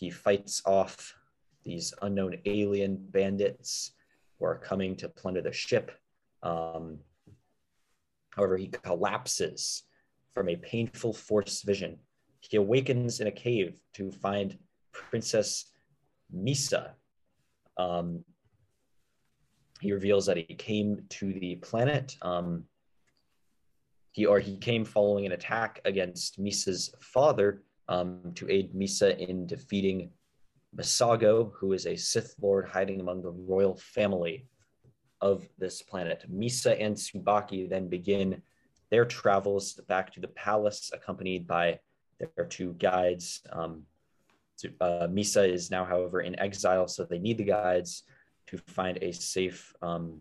he fights off these unknown alien bandits who are coming to plunder the ship. Um, however, he collapses from a painful force vision. He awakens in a cave to find Princess Misa. Um, he reveals that he came to the planet. Um, he or he came following an attack against Misa's father um, to aid Misa in defeating Masago, who is a Sith Lord hiding among the royal family of this planet. Misa and Tsubaki then begin their travels back to the palace, accompanied by their two guides. Um, uh, Misa is now, however, in exile, so they need the guides to find a safe, um,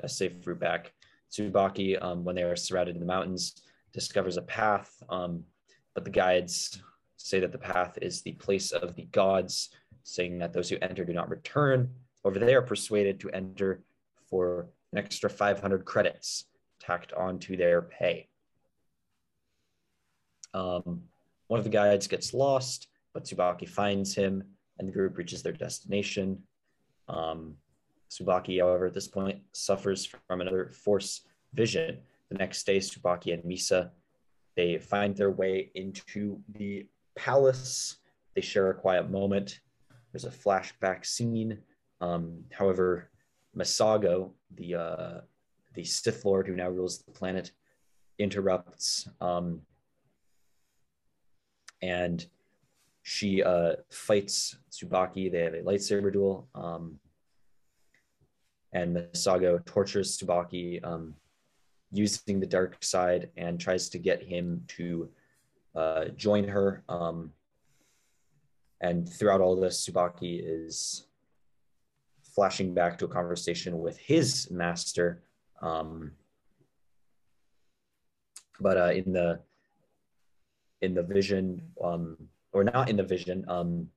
a safe route back. Tsubaki, um, when they are surrounded in the mountains, discovers a path, um, but the guides say that the path is the place of the gods, saying that those who enter do not return. Over they are persuaded to enter for an extra 500 credits tacked onto their pay. Um, one of the guides gets lost, but Tsubaki finds him, and the group reaches their destination. Um, Tsubaki, however, at this point suffers from another force vision. The next day, Tsubaki and Misa they find their way into the palace. They share a quiet moment. There's a flashback scene. Um, however, Masago, the uh, the Sith Lord who now rules the planet, interrupts, um, and she uh, fights Tsubaki. They have a lightsaber duel, um, and Masago tortures Tsubaki um, using the dark side and tries to get him to uh, join her. Um, and throughout all this, Tsubaki is flashing back to a conversation with his master. Um, but uh, in the in the vision, um, or not in the vision, um,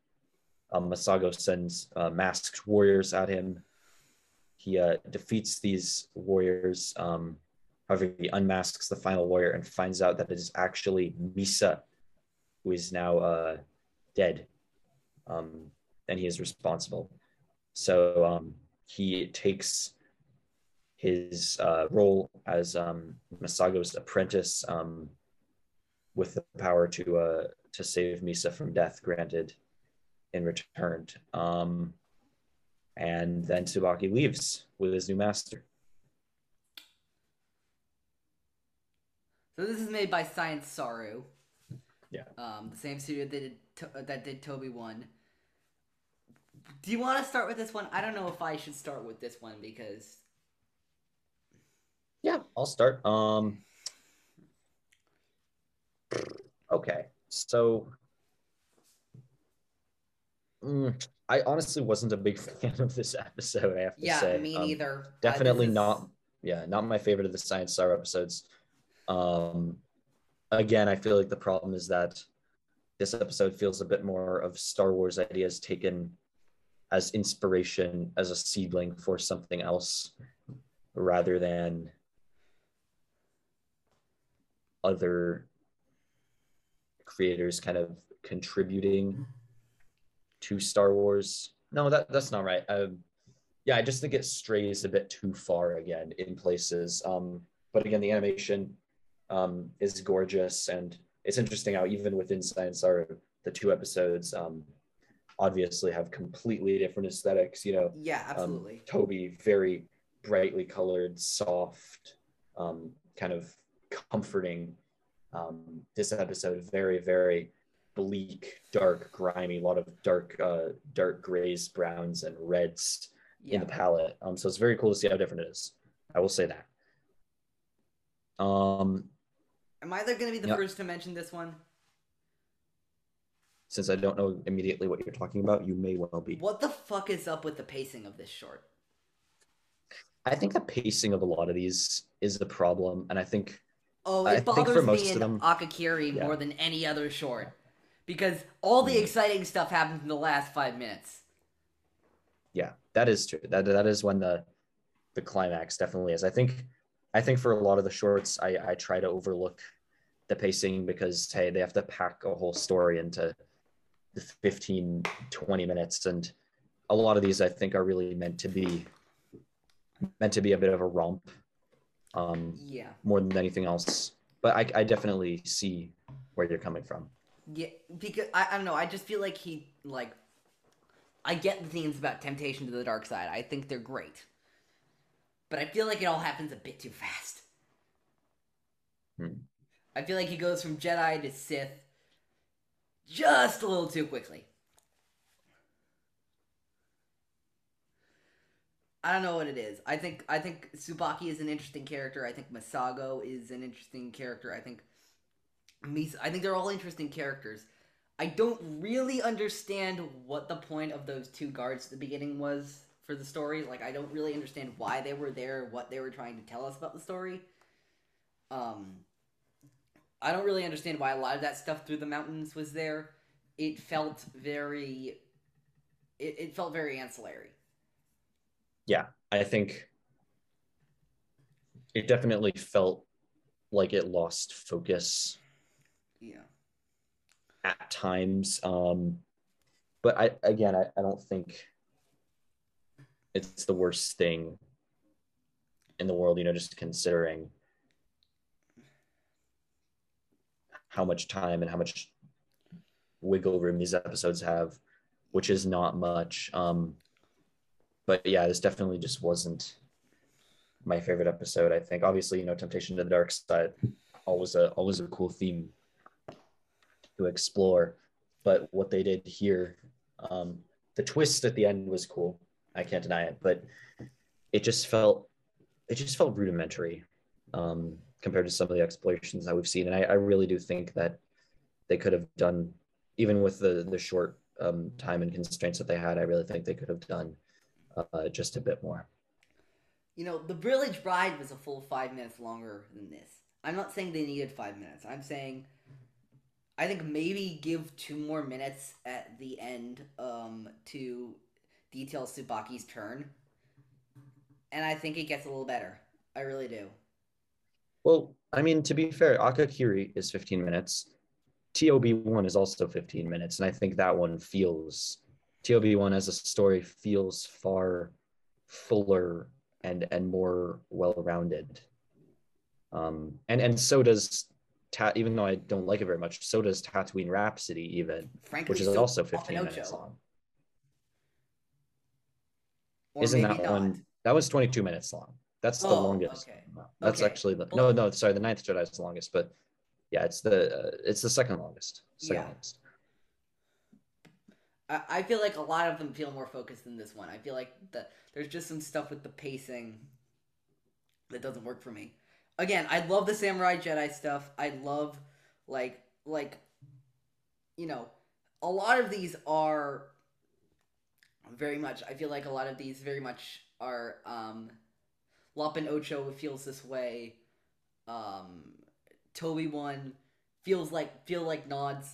um, Masago sends uh, masked warriors at him. He uh, defeats these warriors. Um, however, he unmasks the final warrior and finds out that it is actually Misa, who is now uh, dead, um, and he is responsible. So um, he takes his uh, role as um, Masago's apprentice um, with the power to uh, to save Misa from death, granted in return. Um, and then Tsubaki leaves with his new master. So this is made by Science Saru. Yeah. Um, the same studio that did to- uh, that did Toby one. Do you want to start with this one? I don't know if I should start with this one because Yeah, I'll start. Um, okay, so mm, I honestly wasn't a big fan of this episode. I have to yeah, say, me Um, neither. Uh, definitely is- not yeah not my favorite of the Science SARU episodes um again i feel like the problem is that this episode feels a bit more of star wars ideas taken as inspiration as a seedling for something else rather than other creators kind of contributing to star wars no that that's not right um yeah, I just think it strays a bit too far again in places. Um, but again, the animation um, is gorgeous, and it's interesting how even within Science SARU the two episodes um, obviously have completely different aesthetics. You know, Yeah, um, absolutely. Toby very brightly colored, soft, um, kind of comforting. Um, this episode very very bleak, dark, grimy, a lot of dark, uh, dark grays, browns, and reds yeah. in the palette. Um, so it's very cool to see how different it is. I will say that. Um, Am I going to be the Yep. first to mention this one? since I don't know immediately what you're talking about, you may well be. What the fuck is up with the pacing of this short? I think the pacing of a lot of these is the problem, and I think Oh, I it think for bothers most me of in them- Akakiri Yeah. more than any other short. Because all the Mm. exciting stuff happens in the last five minutes. yeah, that is true. That that is when the the climax definitely is. I think I think for a lot of the shorts, I I try to overlook the pacing because hey, they have to pack a whole story into the 15 20 minutes and a lot of these I think are really meant to be meant to be a bit of a romp um Yeah. more than anything else. But I I definitely see where you're coming from. Yeah, because I, I don't know. I just feel like he like. I get the themes about temptation to the dark side. I think they're great, but I feel like it all happens a bit too fast. Hmm. I feel like he goes from Jedi to Sith just a little too quickly. I don't know what it is. I think I think Tsubaki is an interesting character. I think Masago is an interesting character. I think Misa, I think they're all interesting characters. I don't really understand what the point of those two guards at the beginning was for the story. Like, I don't really understand why they were there, what they were trying to tell us about the story. Um, I don't really understand why a lot of that stuff through the mountains was there. It felt very, it, it felt very ancillary. yeah, I think it definitely felt like it lost focus Yeah. at times. Um, but I again, I, I don't think it's the worst thing in the world. You know, just considering how much time and how much wiggle room these episodes have, which is not much. Um, but yeah, this definitely just wasn't my favorite episode. I think obviously, you know, Temptation to the Dark Side, always a always a cool theme to explore. But what they did here, um, the twist at the end was cool. I can't deny it, but it just felt it just felt rudimentary um, compared to some of the explorations that we've seen. And I, I really do think that they could have done, even with the the short um, time and constraints that they had. I really think they could have done uh, just a bit more. You know, the Village Bride was a full five minutes longer than this. I'm not saying they needed five minutes. I'm saying I think maybe give two more minutes at the end um, to detail Tsubaki's turn. And I think it gets a little better. I really do. Well, I mean, to be fair, Akakiri is 15 minutes. TOB1 is also 15 minutes. And I think that one feels, TOB1 as a story feels far fuller and, and more well rounded. Um, and, and so does Ta- even though I don't like it very much, so does Tatooine Rhapsody, even, Frankly, which is so- also oh, 15 minutes long. Or Isn't that not. one? That was 22 minutes long. That's the Oh, longest. okay. That's Okay. actually the no, no. Sorry, the Ninth Jedi is the longest, but yeah, it's the uh, it's the second longest. Second Yeah. longest. I, I feel like a lot of them feel more focused than this one. I feel like the, there's just some stuff with the pacing that doesn't work for me. Again, I love the Samurai Jedi stuff. I love like like you know, a lot of these are very much I feel like a lot of these very much are um Lop and Ocho feels this way. Um Toby one feels like feel like nods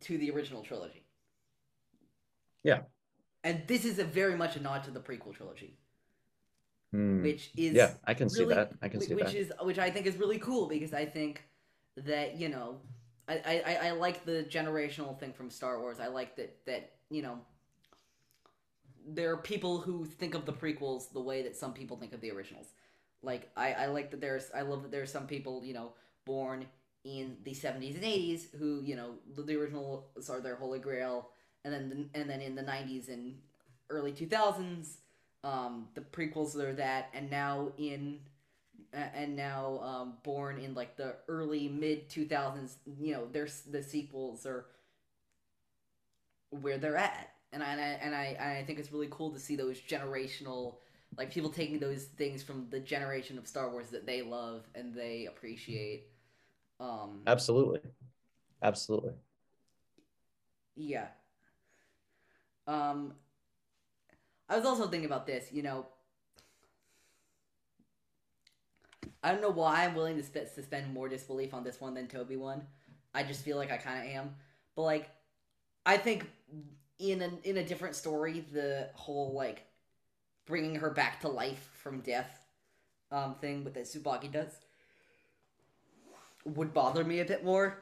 to the original trilogy. Yeah. And this is a very much a nod to the prequel trilogy, Hmm. which is Yeah, I can see that. I can see which that. is which I think is really cool because I think that you know I, I, I- I like the generational thing from Star Wars. I like that that you know there are people who think of the prequels the way that some people think of the originals. Like I, I like that there's I love that there's some people you know born in the 70s and 80s who you know the, the originals are their holy grail, and then and then in the 90s and early 2000s um, the prequels are that, and now in and now um, born in like the early mid 2000s you know there's the sequels are where they're at and I, and I and I and I think it's really cool to see those generational like people taking those things from the generation of Star Wars that they love and they appreciate um Absolutely, absolutely. yeah. Um, I was also thinking about this. You know, I don't know why I'm willing to sp- suspend more disbelief on this one than Toby one. I just feel like I kind of am. But like, I think in a in a different story, the whole like bringing her back to life from death um thing with that Tsubaki does would bother me a bit more.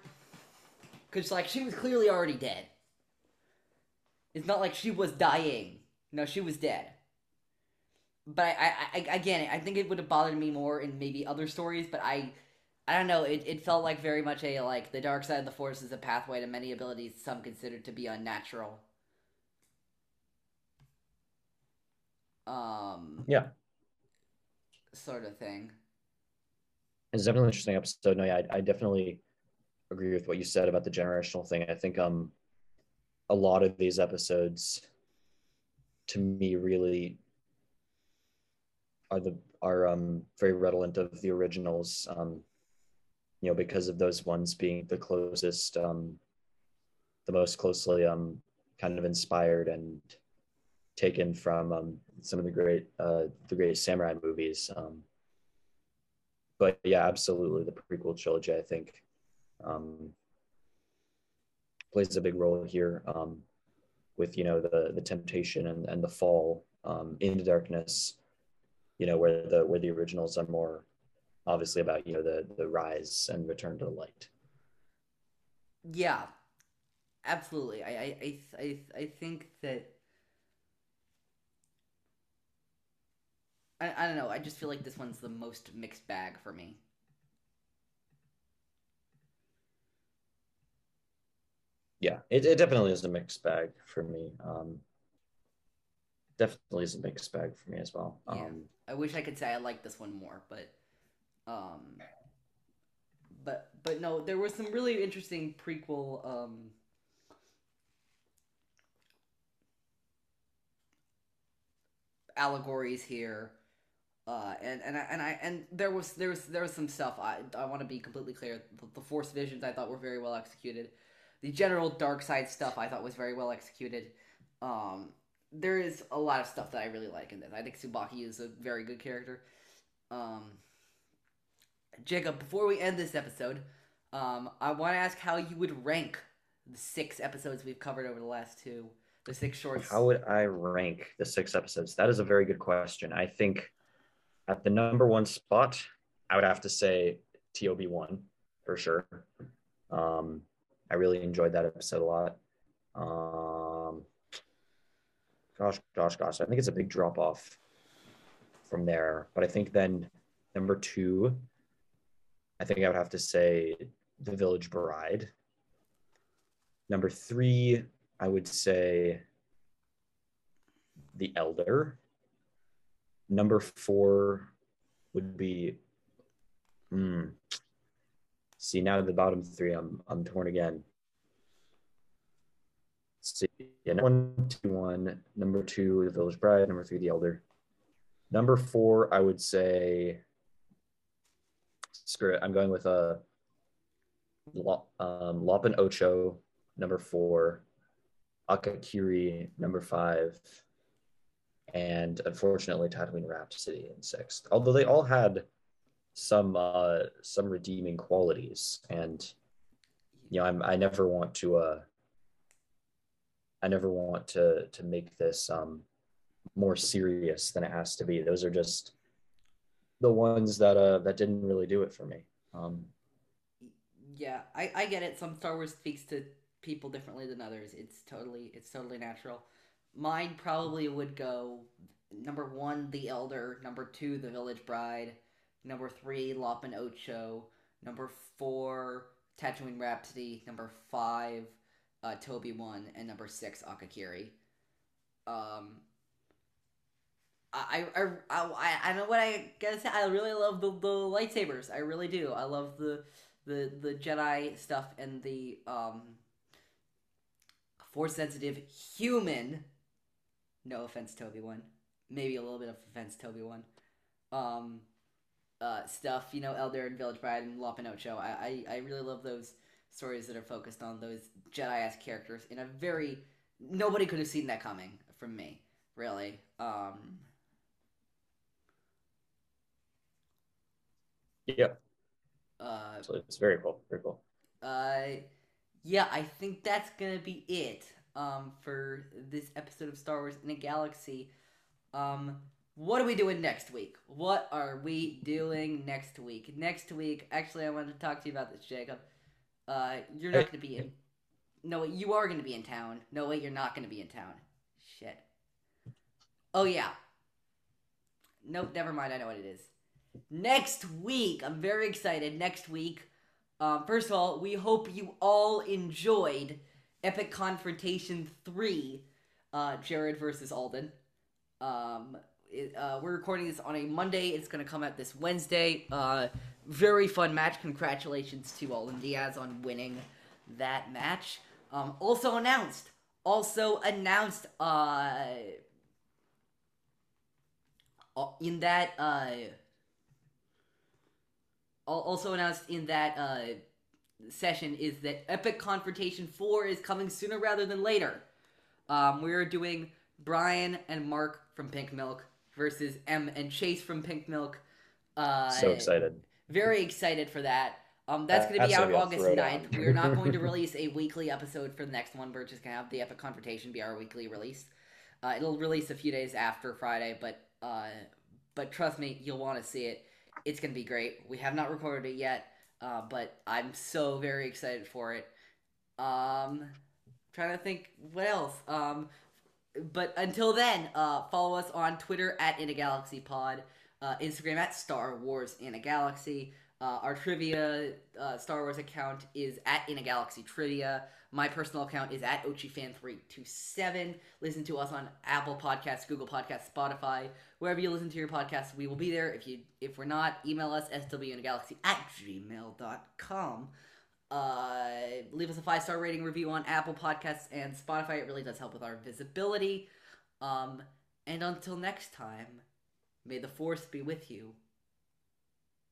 Cause like she was clearly already dead. It's not like she was dying. No, she was dead. But I, I, I again, I think it would have bothered me more in maybe other stories. But I, I don't know. It, it felt like very much a like the dark side of the force is a pathway to many abilities some consider to be unnatural. Um, Yeah, sort of thing. it's definitely an interesting episode. No, yeah, I, I definitely agree with what you said about the generational thing. I think um, a lot of these episodes, to me, really are the are um very redolent of the originals. Um, you know, because of those ones being the closest, um, the most closely um kind of inspired and taken from um some of the great uh the great samurai movies. Um, but yeah, absolutely, the prequel trilogy, I think, um, plays a big role here um, with you know the the temptation and, and the fall um, into darkness. You know where the where the originals are more obviously about you know the the rise and return to the light. Yeah, absolutely. I I I I, I think that I, I don't know. I just feel like this one's the most mixed bag for me. Yeah, it, it definitely is a mixed bag for me. Um, definitely is a mixed bag for me as well. Yeah. Um, I wish I could say I like this one more, but um but but no, there was some really interesting prequel um allegories here. Uh, and and I, and I and there was there was there was some stuff I I want to be completely clear. The, the Force visions I thought were very well executed. The general dark side stuff I thought was very well executed. Um, there is a lot of stuff that I really like in this. I think Tsubaki is a very good character. Um, Jacob, before we end this episode, um, I want to ask how you would rank the six episodes we've covered over the last two, the six shorts. How would I rank the six episodes? That is a very good question. I think at the number one spot, I would have to say TOB one for sure. Um, I really enjoyed that episode a lot. Um, gosh, gosh, gosh. I think it's a big drop off from there. But I think then number two I think I would have to say The Village Bride. Number three, I would say The Elder. Number four would be. Hmm. See now the bottom three, I'm I'm torn again. See, yeah, one, two, one. Number two, The Village Bride. Number three, The Elder. Number four, I would say. Screw it. I'm going with a um, Lop and Ocho, number four, Akakiri, number five, and unfortunately Tatooine Rhapsody in sixth. Although they all had some uh, some redeeming qualities, and you know, I'm, I never want to uh, I never want to to make this um, more serious than it has to be. Those are just the ones that uh that didn't really do it for me. Um, yeah, I, I get it. Some Star Wars speaks to people differently than others. It's totally it's totally natural. Mine probably would go number one, The Elder. Number two, The Village Bride. Number three, Lop and Ocho. Number four, Tatooine Rhapsody. Number five, uh, Toby One, and number six, Akakiri. Um, I, I, I, I know what I gotta say. I really love the, the lightsabers. I really do. I love the the the Jedi stuff and the um force sensitive human. No offense, Toby one. Maybe a little bit of offense, Toby one. Um, uh, stuff. You know, Elder and Village Bride and Lop and Ocho. I, I I really love those stories that are focused on those Jedi ass characters in a very nobody could have seen that coming from me. Really. Um. Yeah. Uh, so it's very cool. Very cool. Uh, yeah, I think that's gonna be it. Um, for this episode of Star Wars in a Galaxy. Um, what are we doing next week? What are we doing next week? Next week, actually, I wanted to talk to you about this, Jacob. Uh, you're not gonna be in. No, wait, you are gonna be in town. No, wait, you're not gonna be in town. Shit. Oh yeah. Nope, never mind. I know what it is next week. I'm very excited. Next week. Um, first of all, we hope you all enjoyed Epic Confrontation 3, uh, Jared versus Alden. Um, it, uh, we're recording this on a Monday. It's going to come out this Wednesday. Uh, very fun match. Congratulations to Alden Diaz on winning that match. Um, also announced. Also announced. Uh, uh in that. Uh, also announced in that uh, session is that Epic Confrontation 4 is coming sooner rather than later. Um, we're doing Brian and Mark from Pink Milk versus M and Chase from Pink Milk. Uh, so excited. Very excited for that. Um, that's going to be out August 9th. We're not going to release a weekly episode for the next one. We're just going to have the Epic Confrontation be our weekly release. Uh, it'll release a few days after Friday, but uh, but trust me, you'll want to see it. It's gonna be great. We have not recorded it yet, uh, but I'm so very excited for it. Um, trying to think what else. Um, but until then, uh, follow us on Twitter at In a Galaxy Pod, uh, Instagram at Star Wars in a Galaxy. Uh, our trivia uh, Star Wars account is at In a Galaxy Trivia. My personal account is at OchiFan327. Listen to us on Apple Podcasts, Google Podcasts, Spotify, wherever you listen to your podcasts. We will be there. If you if we're not, email us swinagalaxy at gmail.com. Uh, leave us a five star rating review on Apple Podcasts and Spotify. It really does help with our visibility. Um, and until next time, may the force be with you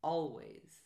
always.